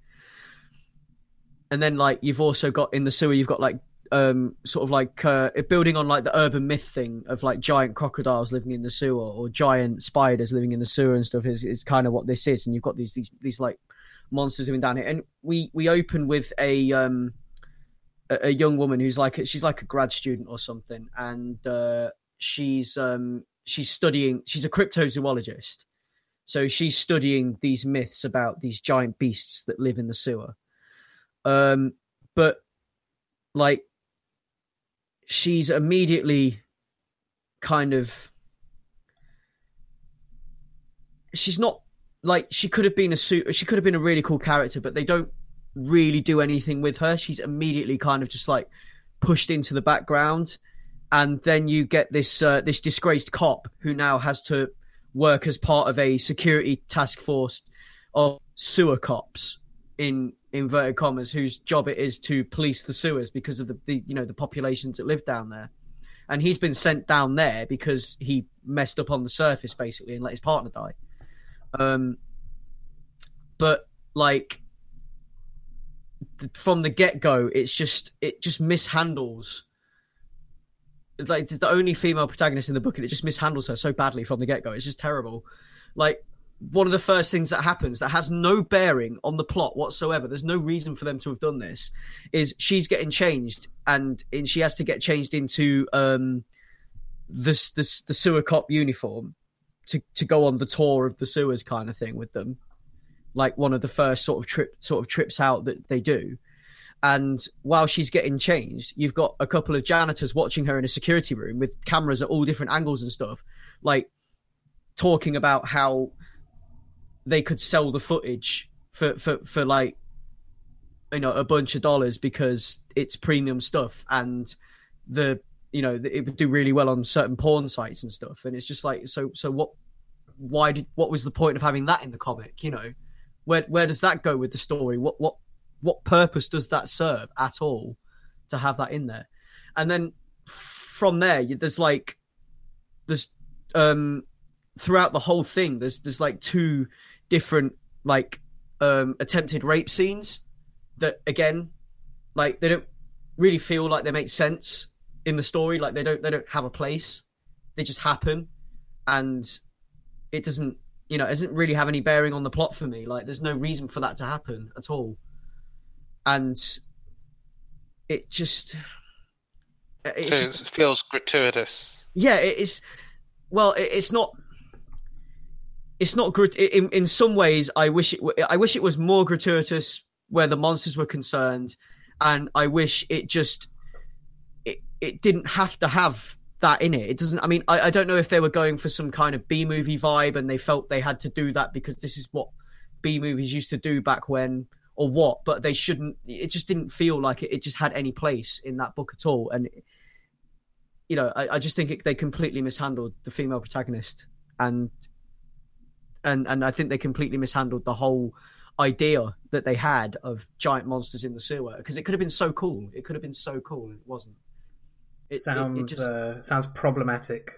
and then like you've also got in the sewer you've got like um sort of like uh, building on like the urban myth thing of like giant crocodiles living in the sewer or giant spiders living in the sewer and stuff is is kind of what this is. And you've got these these these like monsters living down here. And we we open with a um a, a young woman who's like she's like a grad student or something. And uh she's um she's studying she's a cryptozoologist. So she's studying these myths about these giant beasts that live in the sewer. Um but like she's immediately kind of she's not like she could have been a suit she could have been a really cool character but they don't really do anything with her. She's immediately kind of just like pushed into the background. And then you get this uh, this disgraced cop who now has to work as part of a security task force of sewer cops in inverted commas whose job it is to police the sewers because of the, the you know the populations that live down there. And he's been sent down there because he messed up on the surface basically and let his partner die. Um but like th- from the get-go it's just it just mishandles like it's the only female protagonist in the book and it just mishandles her so badly from the get-go. It's just terrible. Like one of the first things that happens that has no bearing on the plot whatsoever there's no reason for them to have done this is she's getting changed and, and she has to get changed into um this this the sewer cop uniform to to go on the tour of the sewers kind of thing with them. Like one of the first sort of trip sort of trips out that they do. And while she's getting changed you've got a couple of janitors watching her in a security room with cameras at all different angles and stuff like talking about how they could sell the footage for for for like you know a bunch of dollars because it's premium stuff and the you know it would do really well on certain porn sites and stuff. And it's just like so so what why did what was the point of having that in the comic you know? Where where does that go with the story? What what what purpose does that serve at all to have that in there? And then from there there's like there's um throughout the whole thing there's there's like two different like um attempted rape scenes that again like they don't really feel like they make sense in the story. Like they don't they don't have a place. They just happen. And it doesn't you know it doesn't really have any bearing on the plot for me. Like there's no reason for that to happen at all. And it just it, So it feels gratuitous. yeah it is well it, it's not it's not grat- in in some ways i wish it wish it was more gratuitous where the monsters were concerned and i wish it just it, it didn't have to have that in it. It doesn't i mean I, I don't know if they were going for some kind of b movie vibe and they felt they had to do that because this is what b movies used to do back when or what but they shouldn't it just didn't feel like it, it just had any place in that book at all. And you know, I, I just think it, they completely mishandled the female protagonist, and and and I think they completely mishandled the whole idea that they had of giant monsters in the sewer because it could have been so cool. It could have been so cool, and it wasn't. It, it- it sounds just- uh, sounds problematic.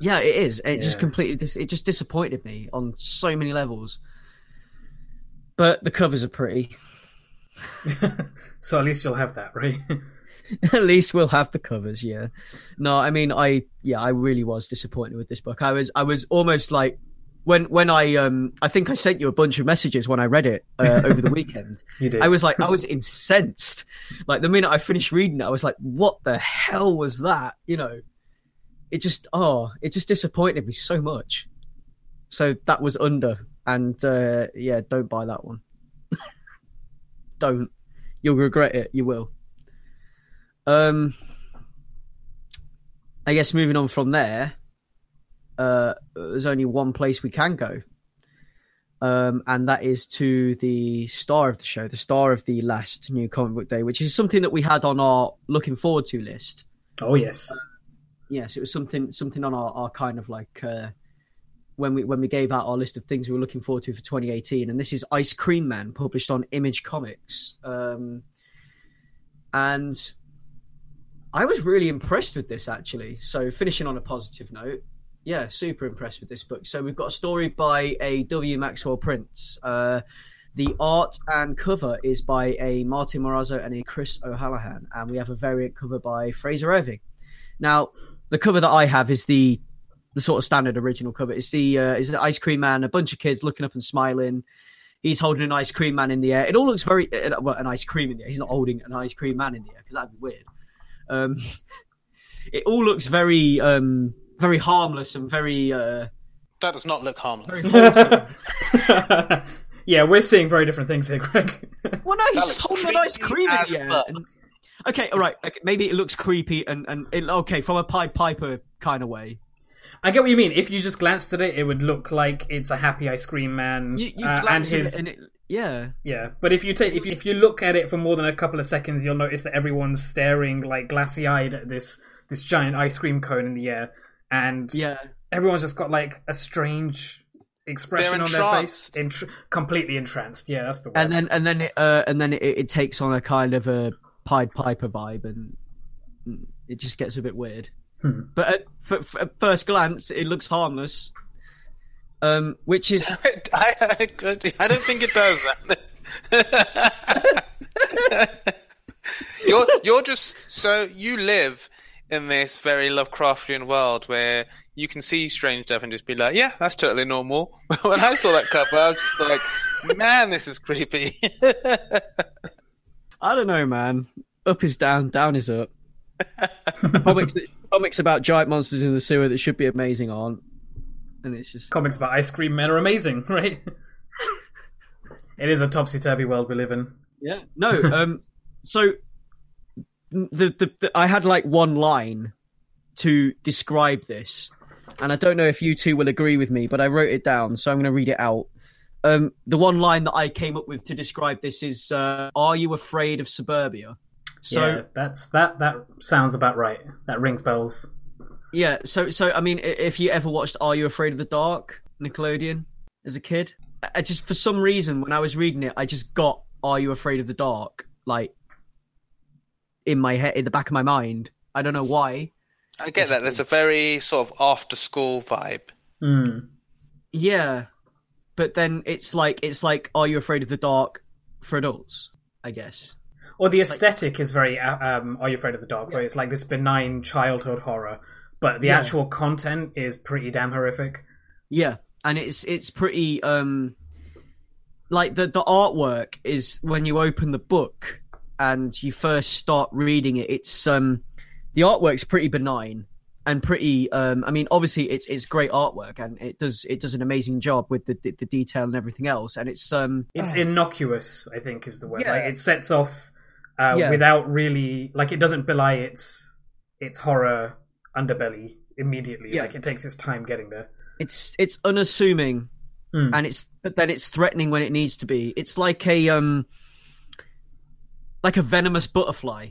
yeah, it is. It just completely dis- it just disappointed me on so many levels. But the covers are pretty. so at least you'll have that, right? At least we'll have the covers, yeah. No, I mean, I yeah, I really was disappointed with this book. I was, I was almost like when when I um, I think I sent you a bunch of messages when I read it uh, over the weekend. You did. I was like, I was incensed. Like the minute I finished reading it, I was like, what the hell was that? You know, it just oh, it just disappointed me so much. So that was under, and uh, yeah, don't buy that one. don't. You'll regret it. You will. Um, I guess moving on from there, uh, there's only one place we can go, um, and that is to the star of the show, the star of the last new comic book day, which is something that we had on our looking forward to list. oh yes. Yes, it was something something on our, our kind of like uh, when we when we gave out our list of things we were looking forward to for 2018, and this is Ice Cream Man, published on Image Comics, um, and I was really impressed with this actually. So finishing on a positive note, yeah, super impressed with this book. So we've got a story by a W. Maxwell Prince. Uh, the art and cover is by a Martin Morazzo and a Chris O'Halloran, and we have a variant cover by Frazer Irving. Now, the cover that I have is the the sort of standard original cover. It's the uh, is the ice cream man, a bunch of kids looking up and smiling. He's holding an ice cream man in the air. It all looks very uh, well, an ice cream in the air. He's not holding an ice cream man in the air because that'd be weird. Um, it all looks very um, very harmless and very uh, That does not look harmless. yeah, we're seeing very different things here, Greg. Well, no, he's That just holding an ice cream in the air. And- Okay, all right. Okay, maybe it looks creepy and and it, okay from a Pied Piper kind of way. I get what you mean. If you just glanced at it, it would look like it's a happy ice cream man You, you uh, and his and it, yeah, yeah. But if you take if you, if you look at it for more than a couple of seconds, you'll notice that everyone's staring like glassy eyed at this this giant ice cream cone in the air, and yeah. everyone's just got like a strange expression on their face, entranced. Entr- completely entranced. Yeah, that's the word. And then and then it uh, and then it, it takes on a kind of a Pied Piper vibe and it just gets a bit weird. Hmm. But at, f- f- at first glance, it looks harmless. Um, which is I, I, I don't think it does, man. you're you're just so you live in this very Lovecraftian world where you can see strange stuff and just be like, yeah, that's totally normal. when I saw that cover, I was just like, man, this is creepy. I don't know, man. Up is down, down is up. comics, comics about giant monsters in the sewer that should be amazing aren't, and it's just Comics about ice cream men are amazing, right? it is a topsy turvy world we live in. yeah. No, um, so the, the the I had like one line to describe this, and I don't know if you two will agree with me, but I wrote it down, so I'm going to read it out. Um, the one line that I came up with to describe this is, uh, "Are you afraid of suburbia?" So yeah, that's that. That sounds about right. That rings bells. Yeah, so so I mean, if you ever watched Are You Afraid of the Dark, Nickelodeon, as a kid, I I just for some reason when I was reading it, I just got Are You Afraid of the Dark like in my head, in the back of my mind. I don't know why. I get that. There's a very sort of after school vibe. Hmm. Yeah, but then it's like it's like Are You Afraid of the Dark for adults, I guess. Or the aesthetic is very. uh, Um, Are you afraid of the dark? Where it's like this benign childhood horror, but the Yeah. actual content is pretty damn horrific. Yeah, and it's it's pretty um like the the artwork is when you open the book and you first start reading it it's um the artwork's pretty benign and pretty um I mean obviously it's it's great artwork and it does it does an amazing job with the the, the detail and everything else and it's um It's innocuous, I think, is the word. Yeah. Like it sets off uh, Yeah. without really like it doesn't belie its its horror underbelly immediately. Yeah. Like it takes its time getting there. it's it's unassuming Hmm. and it's but then it's threatening when it needs to be it's like a um like a venomous butterfly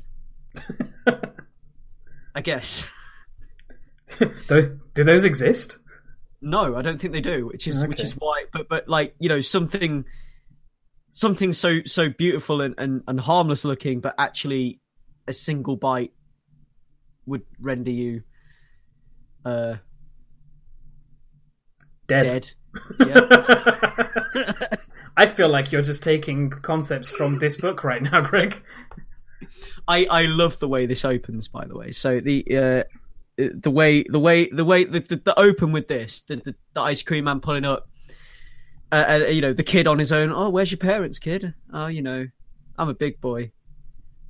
I guess do, those exist? No, I don't think they do. Which is which is why. But but like you know something something so so beautiful and, and, and harmless looking, but actually a single bite would render you uh Dead. dead. Yeah. I feel like you're just taking concepts from this book right now, Greg. I I love the way this opens. By the way, so the. uh the way, the way, the way, the, the, the open with this, the, the, the ice cream man pulling up, uh, uh, you know, the kid on his own. Oh, where's your parents, kid? Oh, you know, I'm a big boy.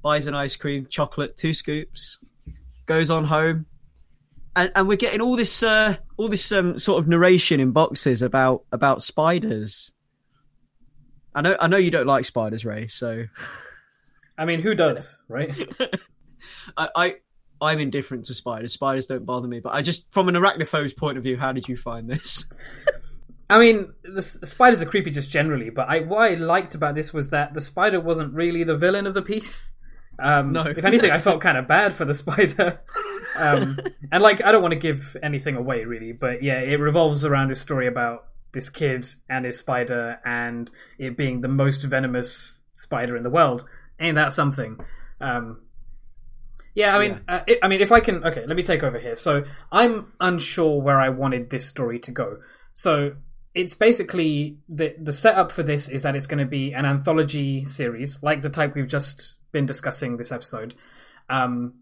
Buys an ice cream, chocolate, two scoops, goes on home, and and we're getting all this, uh, all this um, sort of narration in boxes about about spiders. I know, I know you don't like spiders, Ray. So I mean, who does, right? I, I I'm indifferent to spiders. Spiders don't bother me, but I just, from an arachnophobe's point of view, how did you find this? I mean, the spiders are creepy just generally, but I, what I liked about this was that the spider wasn't really the villain of the piece. Um, No. If anything, I felt kind of bad for the spider. Um, and like, I don't want to give anything away really, but yeah, it revolves around this story about this kid and his spider, and it being the most venomous spider in the world. Ain't that something? Um, yeah, I mean, Uh, it, I mean, if I can, okay, let me take over here. So I'm unsure where I wanted this story to go. So it's basically the the setup for this is that it's going to be an anthology series, like the type we've just been discussing this episode, um,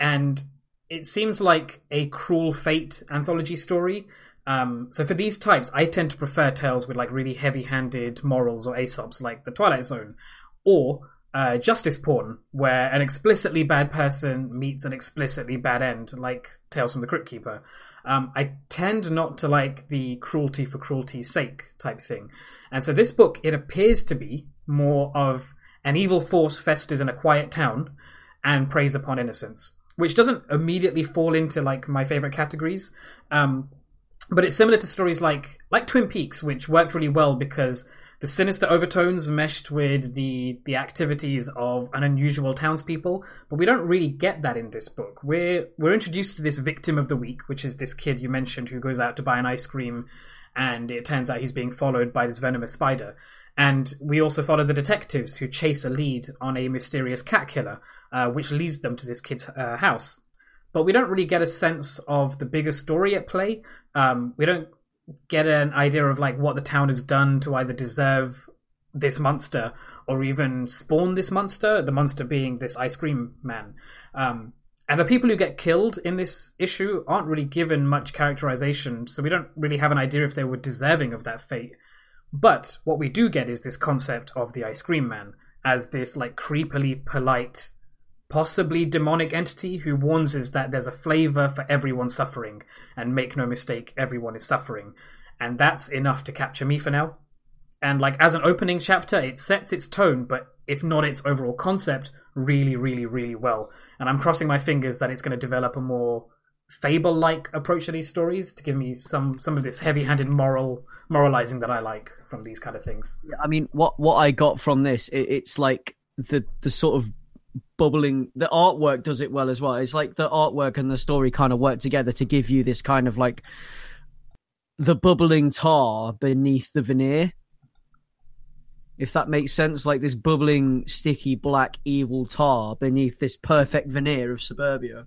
and it seems like a cruel fate anthology story. Um, so for these types, I tend to prefer tales with like really heavy-handed morals or aesops, like the Twilight Zone, or uh, justice porn, where an explicitly bad person meets an explicitly bad end, like Tales from the Crypt Keeper. Um, I tend not to like the cruelty for cruelty's sake type thing, and so this book it appears to be more of an evil force festers in a quiet town and preys upon innocence, which doesn't immediately fall into like my favorite categories. Um, but it's similar to stories like like Twin Peaks, which worked really well because the sinister overtones meshed with the the activities of an unusual townspeople. But we don't really get that in this book. We're we're introduced to this victim of the week, which is this kid you mentioned who goes out to buy an ice cream, and it turns out he's being followed by this venomous spider. And we also follow the detectives who chase a lead on a mysterious cat killer, uh, which leads them to this kid's uh, house but we don't really get a sense of the bigger story at play. Um, we don't get an idea of like what the town has done to either deserve this monster or even spawn this monster. The monster being this ice cream man. Um, and the people who get killed in this issue aren't really given much characterization, so we don't really have an idea if they were deserving of that fate. But what we do get is this concept of the ice cream man as this like creepily polite possibly demonic entity who warns us that there's a flavor for everyone suffering, and make no mistake, everyone is suffering. And that's enough to capture me for now. And like as an opening chapter, it sets its tone, but if not its overall concept, really, really, really well. And I'm crossing my fingers that it's going to develop a more fable-like approach to these stories to give me some some of this heavy-handed moral moralizing that I like from these kind of things. I mean, what what I got from this, it, it's like the the sort of bubbling the artwork does it well as well. It's like the artwork and the story kind of work together to give you this kind of like the bubbling tar beneath the veneer. If that makes sense like this bubbling sticky black evil tar beneath this perfect veneer of suburbia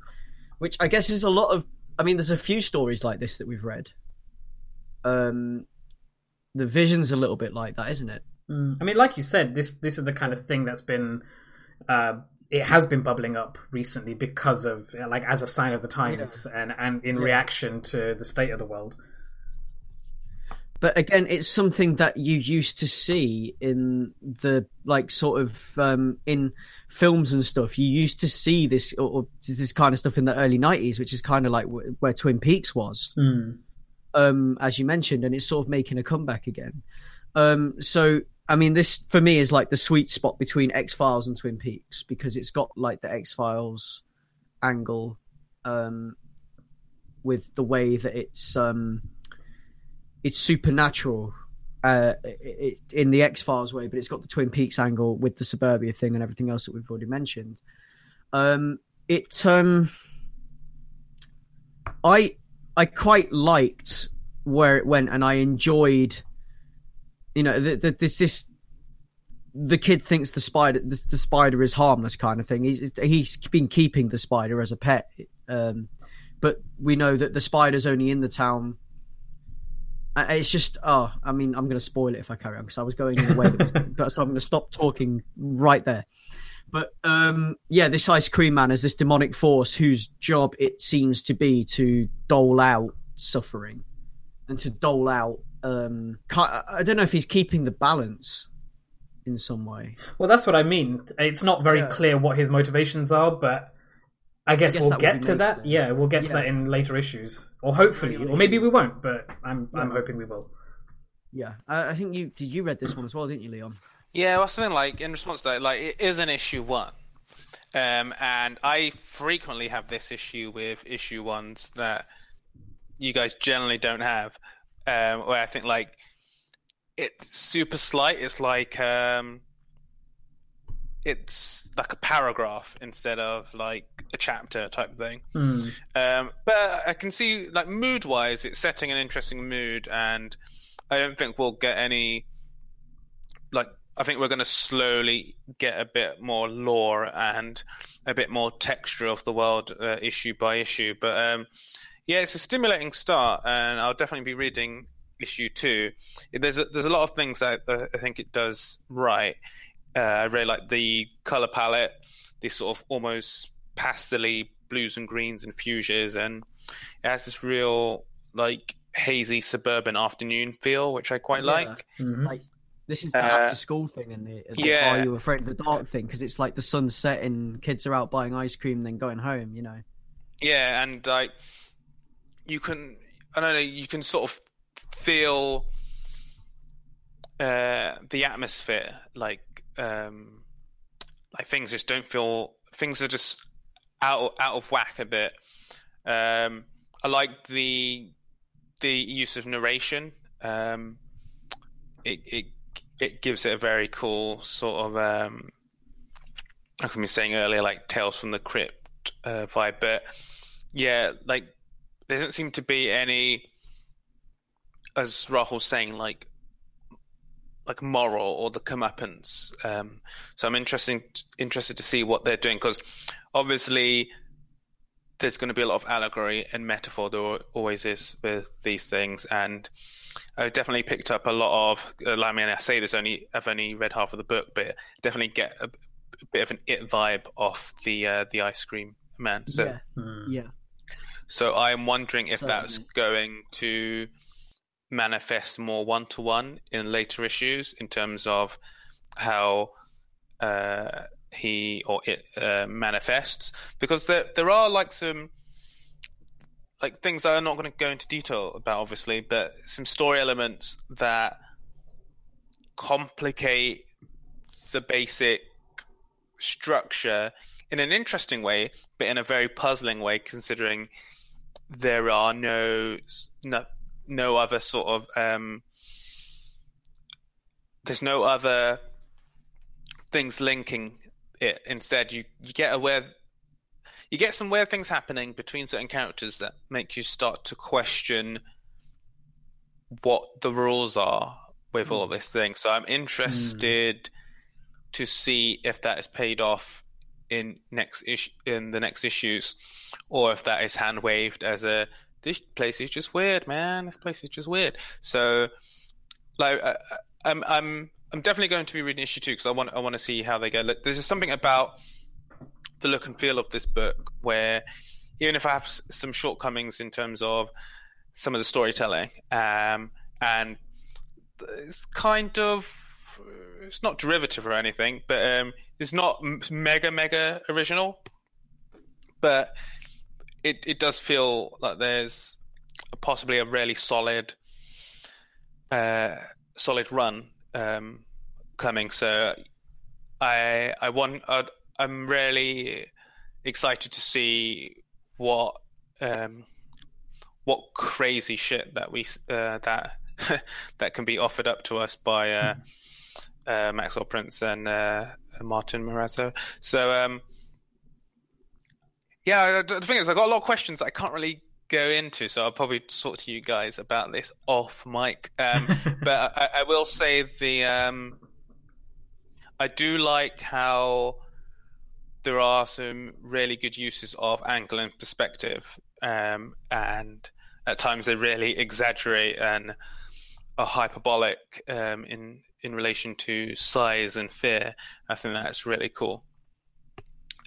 which i guess is a lot of i mean there's a few stories like this that we've read. Um the vision's a little bit like that isn't it? Mm. i mean like you said this this is the kind of thing that's been uh, it has been bubbling up recently because of like as a sign of the times yeah. and and in yeah. reaction to the state of the world but again it's something that you used to see in the like sort of um in films and stuff you used to see this or, or this kind of stuff in the early 90s which is kind of like where twin peaks was mm. um as you mentioned and it's sort of making a comeback again um so I mean, this for me is like the sweet spot between X Files and Twin Peaks because it's got like the X Files angle, um, with the way that it's um, it's supernatural, uh, it, it, in the X Files way, but it's got the Twin Peaks angle with the suburbia thing and everything else that we've already mentioned. Um, it um, I I quite liked where it went, and I enjoyed you know, the, the, this this the kid thinks the spider the, the, spider is harmless kind of thing. He's he's been keeping the spider as a pet, um, but we know that the spider's only in the town. It's just oh, I mean, I'm going to spoil it if I carry on because I was going in a way that was, but so I'm going to stop talking right there. But um, yeah, this ice cream man is this demonic force whose job it seems to be to dole out suffering and to dole out um, I don't know if he's keeping the balance in some way. Well, that's what I mean. It's not very yeah. clear what his motivations are, but I guess, I guess we'll get to that. Yeah, we'll get to that in later issues, or hopefully, or maybe we won't. But I'm yeah. I'm hoping we will. Yeah, I, I think you did. You read this one as well, didn't you, Leon? Yeah, well, something like in response to that, like it is an issue one, um, and I frequently have this issue with issue ones that you guys generally don't have um, where I think like it's super slight. It's like um, it's like a paragraph instead of like a chapter type thing. Mm. Um, but I can see like mood wise, it's setting an interesting mood, and I don't think we'll get any like. I think we're going to slowly get a bit more lore and a bit more texture of the world, uh, issue by issue. But um, yeah, it's a stimulating start, and I'll definitely be reading issue two. There's a, there's a lot of things that I think it does right. Uh, I really like the color palette, this sort of almost pastely blues and greens and fuchsias, and it has this real like hazy suburban afternoon feel, which I quite Yeah. like. Mhm. Like this is the Uh, after school thing, and the, the yeah. are you afraid of the dark thing? Because it's like the sun's setting, kids are out buying ice cream, then going home. You know. Yeah, and like you can, I don't know, you can sort of feel uh, the atmosphere, like um, like things just don't feel, things are just out out of whack a bit. Um, I like the the use of narration. Um, it it it gives it a very cool sort of um, like I was saying earlier, like Tales from the Crypt uh, vibe. But yeah, like there doesn't seem to be any, as Rahul's saying, like like moral or the comeuppance. Um, so I'm interested interested to see what they're doing because obviously there's going to be a lot of allegory and metaphor. There always is with these things, and I definitely picked up a lot of. Uh, I mean, I say this only I've only read half of the book, but definitely get a, a bit of an it vibe off the uh, the ice cream man. So yeah, Mm. yeah. So I'm wondering if that's going to manifest more one to one in later issues in terms of how uh, he or it uh, manifests, because there there are like some like things that I'm not going to go into detail about, obviously, but some story elements that complicate the basic structure in an interesting way, but in a very puzzling way, considering there are no no, no other sort of um, there's no other things linking it. Instead, you you get aware you get some weird things happening between certain characters that make you start to question what the rules are with all this thing. So I'm interested to see if that is paid off in next issue in the next issues, or if that is hand waved as a this place is just weird, man. This place is just weird. So, like, uh, I'm I'm I'm definitely going to be reading issue two because I want I want to see how they go. Look, There's just something about the look and feel of this book where even if I have some shortcomings in terms of some of the storytelling, um, and it's kind of it's not derivative or anything, but um, it's not mega mega original, but it it does feel like there's possibly a really solid uh, solid run um, coming. So I I want I'd, I'm really excited to see what um, what crazy shit that we uh, that that can be offered up to us by uh, uh, Maxwell Prince and uh, Martin Morazzo. So um, yeah, the thing is, I've got a lot of questions I can't really go into, so I'll probably talk to you guys about this off mic. Um, but I, I will say the um, I do like how there are some really good uses of angle and perspective, um, and at times they really exaggerate and are hyperbolic um, in in relation to size and fear. I think that's really cool.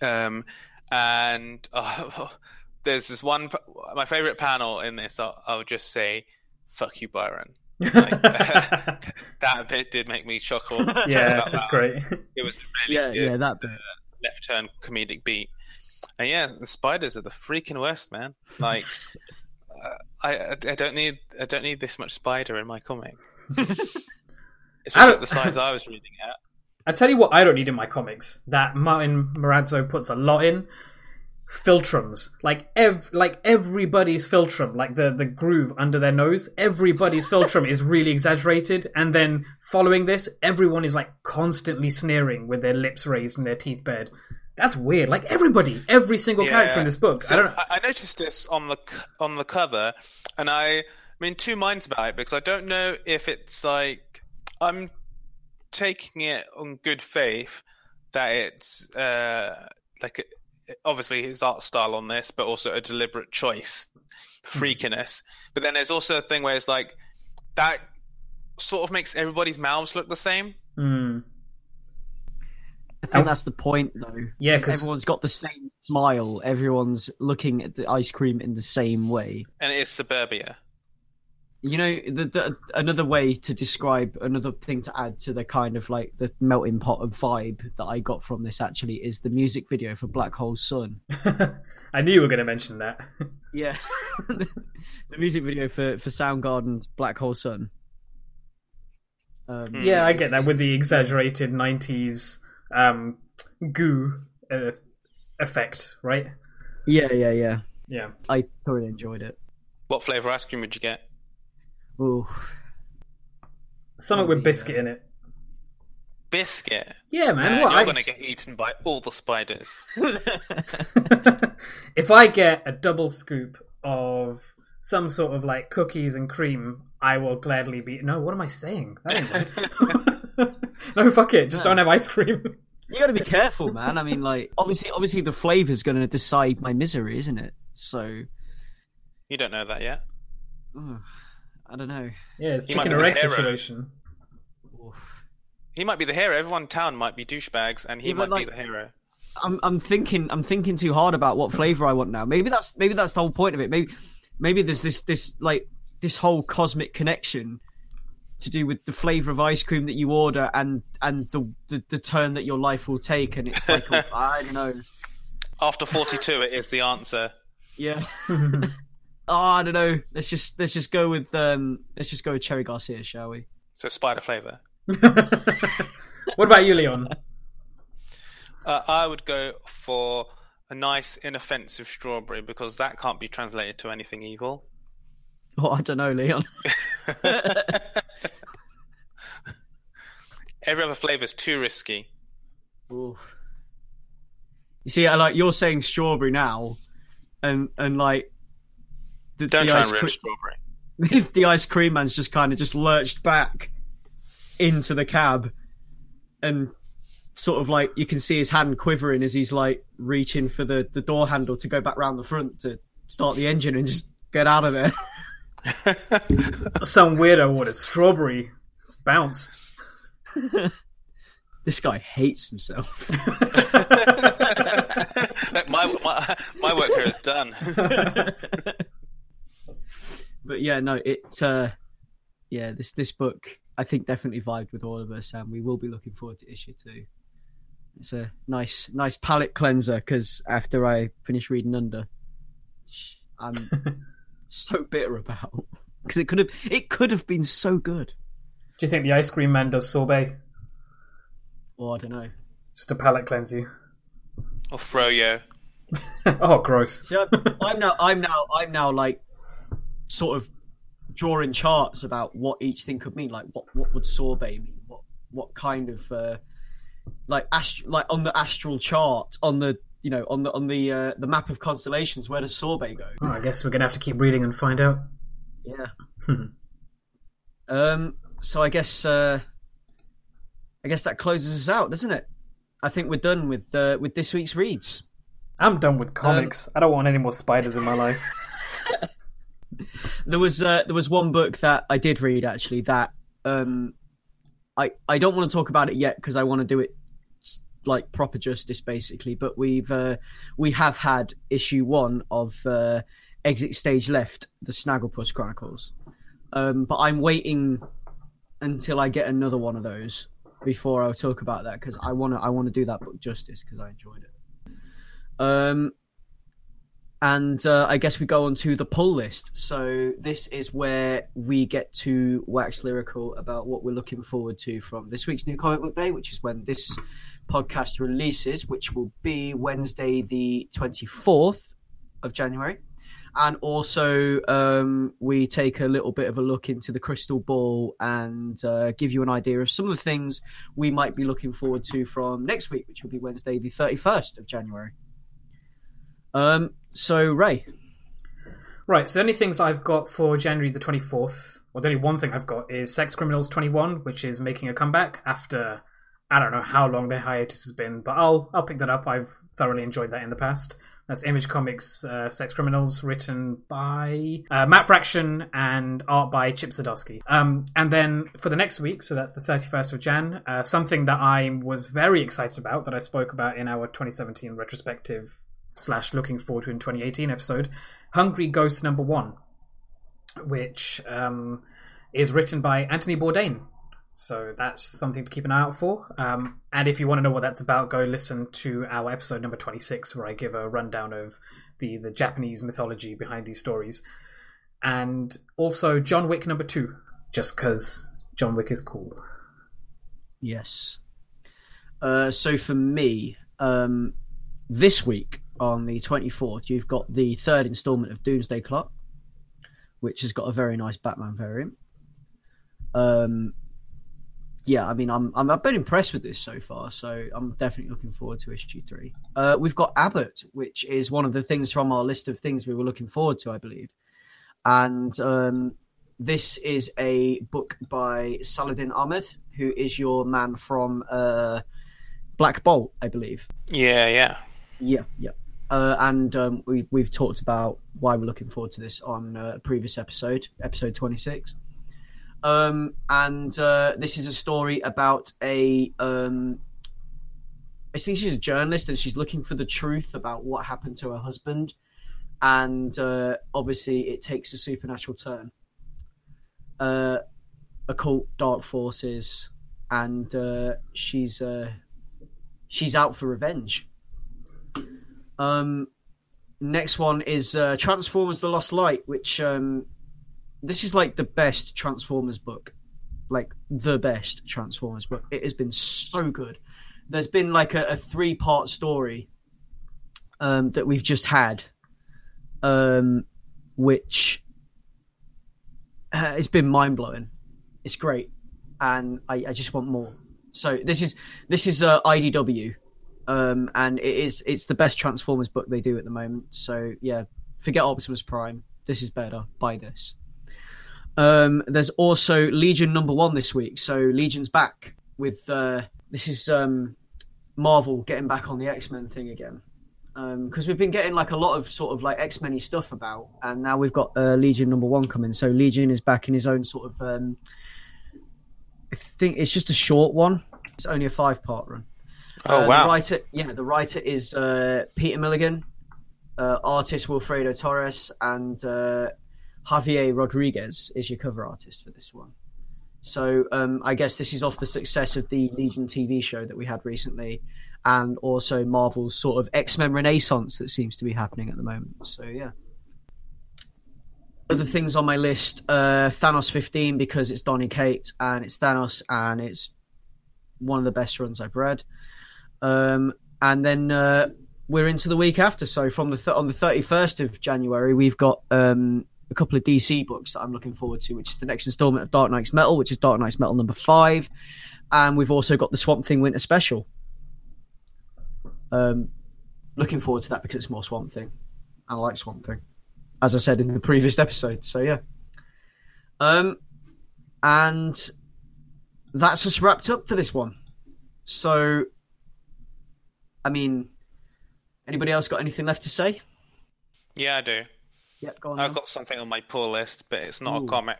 Um, and uh, there's this one, my favorite panel in this. I'll, I'll just say, "Fuck you, Byron." Like, that bit did make me chuckle. yeah, Out that's loud. great. It was really Yeah, good yeah, that bit. left turn comedic beat. And yeah, the spiders are the freaking worst, man. Like, uh, I I I don't need I don't need this much spider in my comic, especially the size I was reading at. I tell you what, I don't need in my comics that Martin Morazzo puts a lot in. Philtrums, like ev, like everybody's philtrum, like the the groove under their nose. Everybody's philtrum is really exaggerated, and then following this, everyone is like constantly sneering with their lips raised and their teeth bared. That's weird. Like everybody, every single character in this book. So I don't. I noticed this on the on the cover, and I, I'm in two minds about it because I don't know if it's like I'm taking it on good faith that it's uh, like obviously his art style on this, but also a deliberate choice, freakiness. But then there's also a thing where it's like that sort of makes everybody's mouths look the same. Mm. I think Oh. that's the point, though. Yeah, 'cause- everyone's got the same smile. Everyone's looking at the ice cream in the same way. And it is suburbia. You know, the, the another way to describe another thing to add to the kind of like the melting pot of vibe that I got from this actually is the music video for Black Hole Sun. I knew you were going to mention that. Yeah, the music video for for Soundgarden's Black Hole Sun. Um, yeah, I get that with the exaggerated '90s um, goo uh, effect, right? yeah, yeah, yeah. Yeah. I thoroughly enjoyed it. What flavor ice cream would you get? Ooh, Something Oh, with yeah. biscuit in it. Biscuit. Yeah, man. Man, what? you're I- gonna get eaten by all the spiders. if I get a double scoop of some sort of like cookies and cream, I will gladly be. No, what am I saying? That ain't right. no, fuck it. Just No. don't have ice cream. you got to be careful, man. I mean, like obviously, obviously, the flavor's going to decide my misery, isn't it? So, You don't know that yet. Ugh, I don't know. Yeah, it's He might chicken be or egg hero. situation. Oof. He might be the hero. Everyone in town might be douchebags, and he Yeah, might like- be the hero. I'm I'm thinking I'm thinking too hard about what flavor I want now. Maybe that's maybe that's the whole point of it. Maybe maybe there's this this like this whole cosmic connection to do with the flavor of ice cream that you order and and the the, the turn that your life will take. And it's like I don't know. After 42, it is the answer. Yeah. oh, I don't know. Let's just let's just go with um let's just go with Cherry Garcia, shall we? So spider flavor. what about you, Leon? Uh, I would go for a nice, inoffensive strawberry because that can't be translated to anything evil. Oh, I don't know, Leon. Every other flavor is too risky. Oof. You see, I like you're saying strawberry now, and and like the, Don't the try ice and ruin cre- strawberry. the ice cream man's just kind of just lurched back into the cab, and sort of like you can see his hand quivering as he's like reaching for the the door handle to go back round the front to start the engine and just get out of there. Some weirdo ordered strawberry. It's bounce. this guy hates himself. Look, my, my my work here is done. But yeah, no, it. uh Yeah, this this book I think definitely vibed with all of us, and we will be looking forward to issue two. It's a nice nice palate cleanser because after I finish reading Under, I'm so bitter about because it could have it could have been so good. Do you think the ice cream man does sorbet? Oh, I don't know. Just to palate cleanse you. Or froyo. oh, gross. See, I'm, I'm now I'm now I'm now like sort of drawing charts about what each thing could mean. Like what what would sorbet mean? What what kind of uh, like ast- like on the astral chart on the you know on the on the uh, the map of constellations where does sorbet go? Oh, I guess we're gonna have to keep reading and find out. Yeah. um. So I guess uh, I guess that closes us out, doesn't it? I think we're done with uh, with this week's reads. I'm done with comics. I don't want any more spiders in my life. There was uh, there was one book that I did read actually that um, I I don't want to talk about it yet because I want to do it like proper justice basically. But we've uh, we have had issue one of uh, Exit Stage Left, the Snagglepuss Chronicles. Um, but I'm waiting until I get another one of those before I'll talk about that because I want to I want to do that book justice because I enjoyed it. Um, and uh, I guess we go on to the pull list. So this is where we get to wax lyrical about what we're looking forward to from this week's new comic book day, which is when this podcast releases, which will be Wednesday the twenty fourth of January. And also, um, we take a little bit of a look into the crystal ball and uh, give you an idea of some of the things we might be looking forward to from next week, which will be Wednesday, the 31st of January. Um, so, Ray, Right, so the only things I've got for January the 24th, or the only one thing I've got is Sex Criminals 21, which is making a comeback after I don't know how long their hiatus has been, but I'll I'll pick that up. I've thoroughly enjoyed that in the past. That's Image Comics uh, Sex Criminals, written by uh, Matt Fraction and art by Chip Zdarsky. Um, and then for the next week, so that's the 31st of Jan, uh, something that I was very excited about that I spoke about in our 2017 retrospective slash looking forward to in 2018 episode, Hungry Ghost Number One, which um, is written by Anthony Bourdain, so that's something to keep an eye out for. Um, and if you want to know what that's about, go listen to our episode number 26, where I give a rundown of the, the Japanese mythology behind these stories. And also John Wick number two, just because John Wick is cool. Yes. Uh, so for me, um, this week on the 24th, you've got the third installment of Doomsday Clock, which has got a very nice Batman variant. Um, yeah, I mean, I'm, I'm I've been impressed with this so far, so I'm definitely looking forward to issue three. Uh, we've got Abbott, which is one of the things from our list of things we were looking forward to, I believe, and um, this is a book by Saladin Ahmed, who is your man from uh, Black Bolt, I believe. Yeah, yeah, yeah, yeah. Uh, and um, we we've talked about why we're looking forward to this on uh, a previous episode, episode twenty six. Um, and uh, this is a story about a. Um, I think she's a journalist and she's looking for the truth about what happened to her husband. And uh, obviously, it takes a supernatural turn. Uh, occult dark forces, and she's she's out for revenge. Um, next one is uh, Transformers: The Lost Light, which um, this is like the best Transformers book, like the best Transformers book. It has been so good. There's been like a, a three part story um, that we've just had, um, which uh, it's been mind blowing. It's great, and I, I, just want more. So this is this is uh, IDW, um, and it is it's the best Transformers book they do at the moment. So yeah, forget Optimus Prime. This is better. Buy this. Um, there's also Legion number one this week, so Legion's back with uh, this is um, Marvel getting back on the X Men thing again because um, we've been getting like a lot of sort of like X Men stuff about, and now we've got uh, Legion number one coming. So Legion is back in his own sort of. Um, I think it's just a short one. It's only a five part run. Oh uh, wow! The writer, yeah, the writer is uh, Peter Milligan, uh, artist Wilfredo Torres, and uh, Javier Rodriguez is your cover artist for this one. So um, I guess this is off the success of the Legion TV show that we had recently, and also Marvel's sort of X Men Renaissance that seems to be happening at the moment. So yeah. Other things on my list: uh, Thanos 15 because it's Donny Cates and it's Thanos and it's one of the best runs I've read. Um, and then uh, we're into the week after. So from the th- on the 31st of January, we've got um, a couple of DC books that I'm looking forward to, which is the next installment of Dark Nights Metal, which is Dark Nights Metal number five, and we've also got the Swamp Thing Winter Special. Um, looking forward to that because it's more Swamp Thing. I like Swamp Thing, as I said in the previous episode. So yeah, um, and that's just wrapped up for this one. So, I mean, anybody else got anything left to say? Yeah, I do. Yep, go on. I've got something on my pull list, but it's not Ooh. a comic.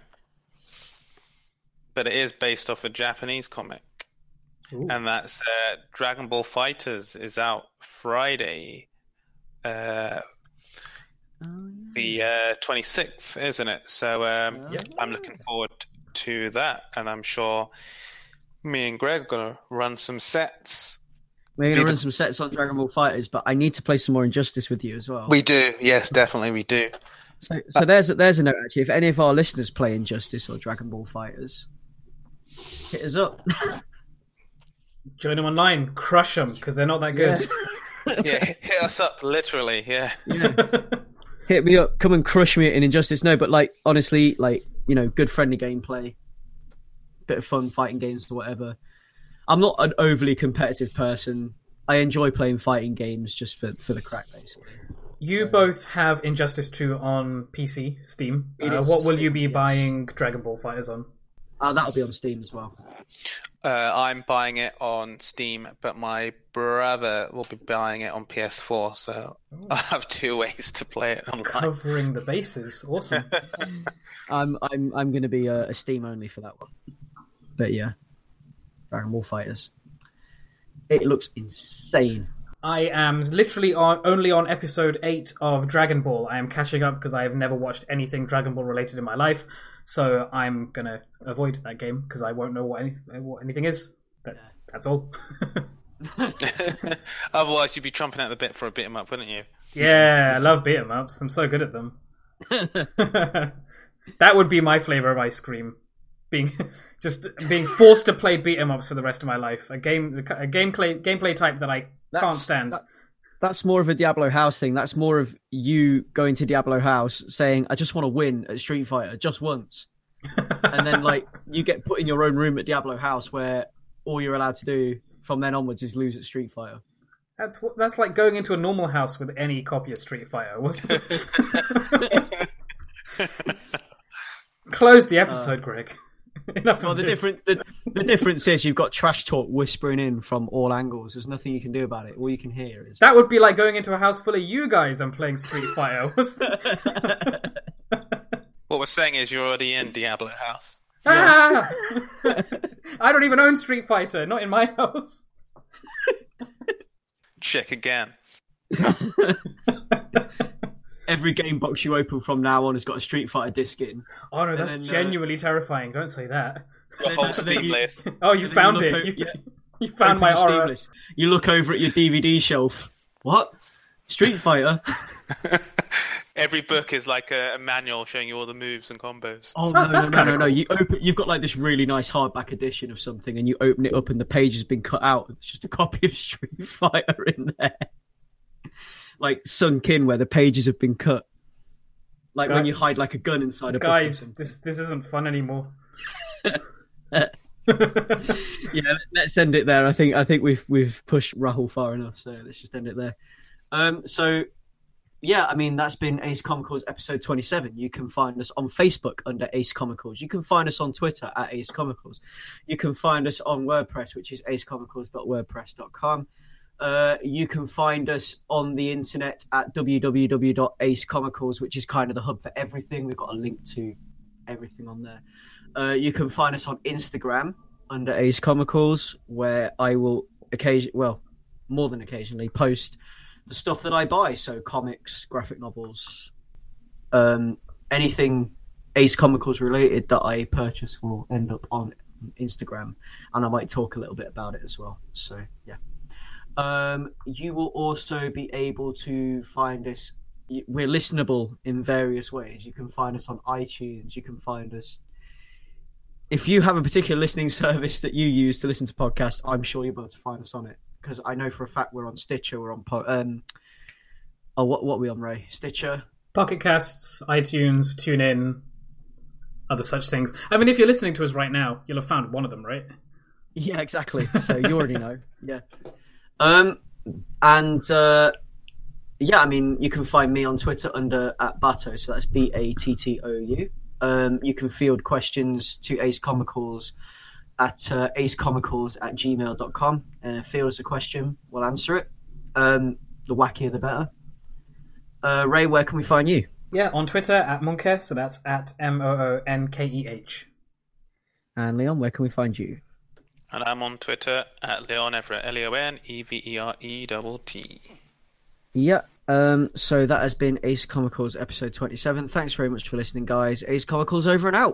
But it is based off a Japanese comic. Ooh. And that's uh, Dragon Ball FighterZ is out Friday. Uh, oh, yeah. The uh, 26th, isn't it? So um, yeah. I'm looking forward to that. And I'm sure me and Greg are going to run some sets we're going to run some sets on Dragon Ball FighterZ, but I need to play some more Injustice with you as well. We do, yes, definitely, we do. So, so uh, there's a, there's a note actually. If any of our listeners play Injustice or Dragon Ball FighterZ, hit us up. Join them online, crush them because they're not that good. Yeah. yeah, hit us up, literally. Yeah. yeah. Hit me up. Come and crush me in Injustice. No, but like honestly, like you know, good friendly gameplay, bit of fun fighting games or whatever. I'm not an overly competitive person. I enjoy playing fighting games just for for the crack, basically. You so, both have Injustice 2 on PC, Steam. Uh, what will Steam, you be yes. buying Dragon Ball FighterZ on? Oh, that'll be on Steam as well. Uh, I'm buying it on Steam, but my brother will be buying it on PS4, so I have two ways to play it online. Covering the bases. Awesome. I'm I'm I'm going to be a, a Steam only for that one. But yeah, Dragon Ball FighterZ. It looks insane. I am literally on only on episode eight of Dragon Ball. I am catching up because I have never watched anything Dragon Ball related in my life, so I'm gonna avoid that game because I won't know what, any, what anything is. But that's all. Otherwise, you'd be chomping out the bit for a beat 'em up, wouldn't you? yeah, I love beat 'em ups. I'm so good at them. that would be my flavor of ice cream. Being just being forced to play beat 'em ups for the rest of my life. A game, a gameplay gameplay type that I can't stand. that- That's more of a Diablo House thing. That's more of you going to Diablo House saying, "I just want to win at Street Fighter just once," and then like you get put in your own room at Diablo House where all you're allowed to do from then onwards is lose at Street Fighter. That's what that's like going into a normal house with any copy of Street Fighter. What's the... Close the episode, uh. Greg. Enough Well, the this. different the, the difference is you've got trash talk whispering in from all angles. There's nothing you can do about it. All you can hear is That would be like going into a house full of you guys and playing Street Fighter. What's the... What we're saying is you're already in Diablo House. ah! I don't even own Street Fighter. Not in my house. Check again. Every game box you open from now on has got a Street Fighter disc in. Oh no, that's then, uh, genuinely terrifying. Don't say that. The whole Steam you- list. Oh, you found you it. look o- You, yeah. you found my your Steam list. You look over at your DVD shelf. What? Street Fighter? Every book is like a, a manual showing you all the moves and combos. Oh Oh, no, no, that's no, kinda no, no! cool. You open, you've got like this really nice hardback edition of something, and you open it up, and the page has been cut out. It's just a copy of Street Fighter in there, like sunk in where the pages have been cut. Like when you hide like a gun inside a book Guys, something. this this isn't fun anymore. yeah, let's end it there. I think I think we've we've pushed Rahul far enough, so let's just end it there. Um, so yeah, I mean that's been Ace Comicals episode twenty seven. You can find us on Facebook under Ace Comicals. You can find us on Twitter at Ace Comicals. You can find us on WordPress, which is acecomicals.wordpress.com. Uh, you can find us on the internet at www.acecomicals, which is kind of the hub for everything. We've got a link to everything on there. Uh, you can find us on Instagram under Ace Comicals, where I will occasion well, more than occasionally post the stuff that I buy. So comics, graphic novels, um, anything Ace Comicals related that I purchase will end up on Instagram, and I might talk a little bit about it as well. So yeah. Um, you will also be able to find us. We're listenable in various ways. You can find us on iTunes. You can find us if you have a particular listening service that you use to listen to podcasts, I'm sure you'll be able to find us on it because I know for a fact we're on Stitcher, we're on po- um, oh what what are we on Ray Stitcher, Pocket Casts, iTunes, TuneIn, other such things. I mean, if you're listening to us right now, you'll have found one of them, right? yeah exactly. So you already know, yeah. Um, and uh, yeah, I mean you can find me on Twitter under at Battou, so that's B A T T O U. Um, you can field questions to Ace Comicals at uh, acecomicals at gmail.com. Uh, field us a question, we'll answer it. Um, the wackier the better. Uh, Ray, where can we find you? Yeah, on Twitter at Moonkeh, so that's at M O O N K E H. And Leon, where can we find you? And I'm on Twitter at Leon Everett, L E O N E V E R E T. Yeah. Um, so that has been Ace Comicals episode 27. Thanks very much for listening, guys. Ace Comicals over and out.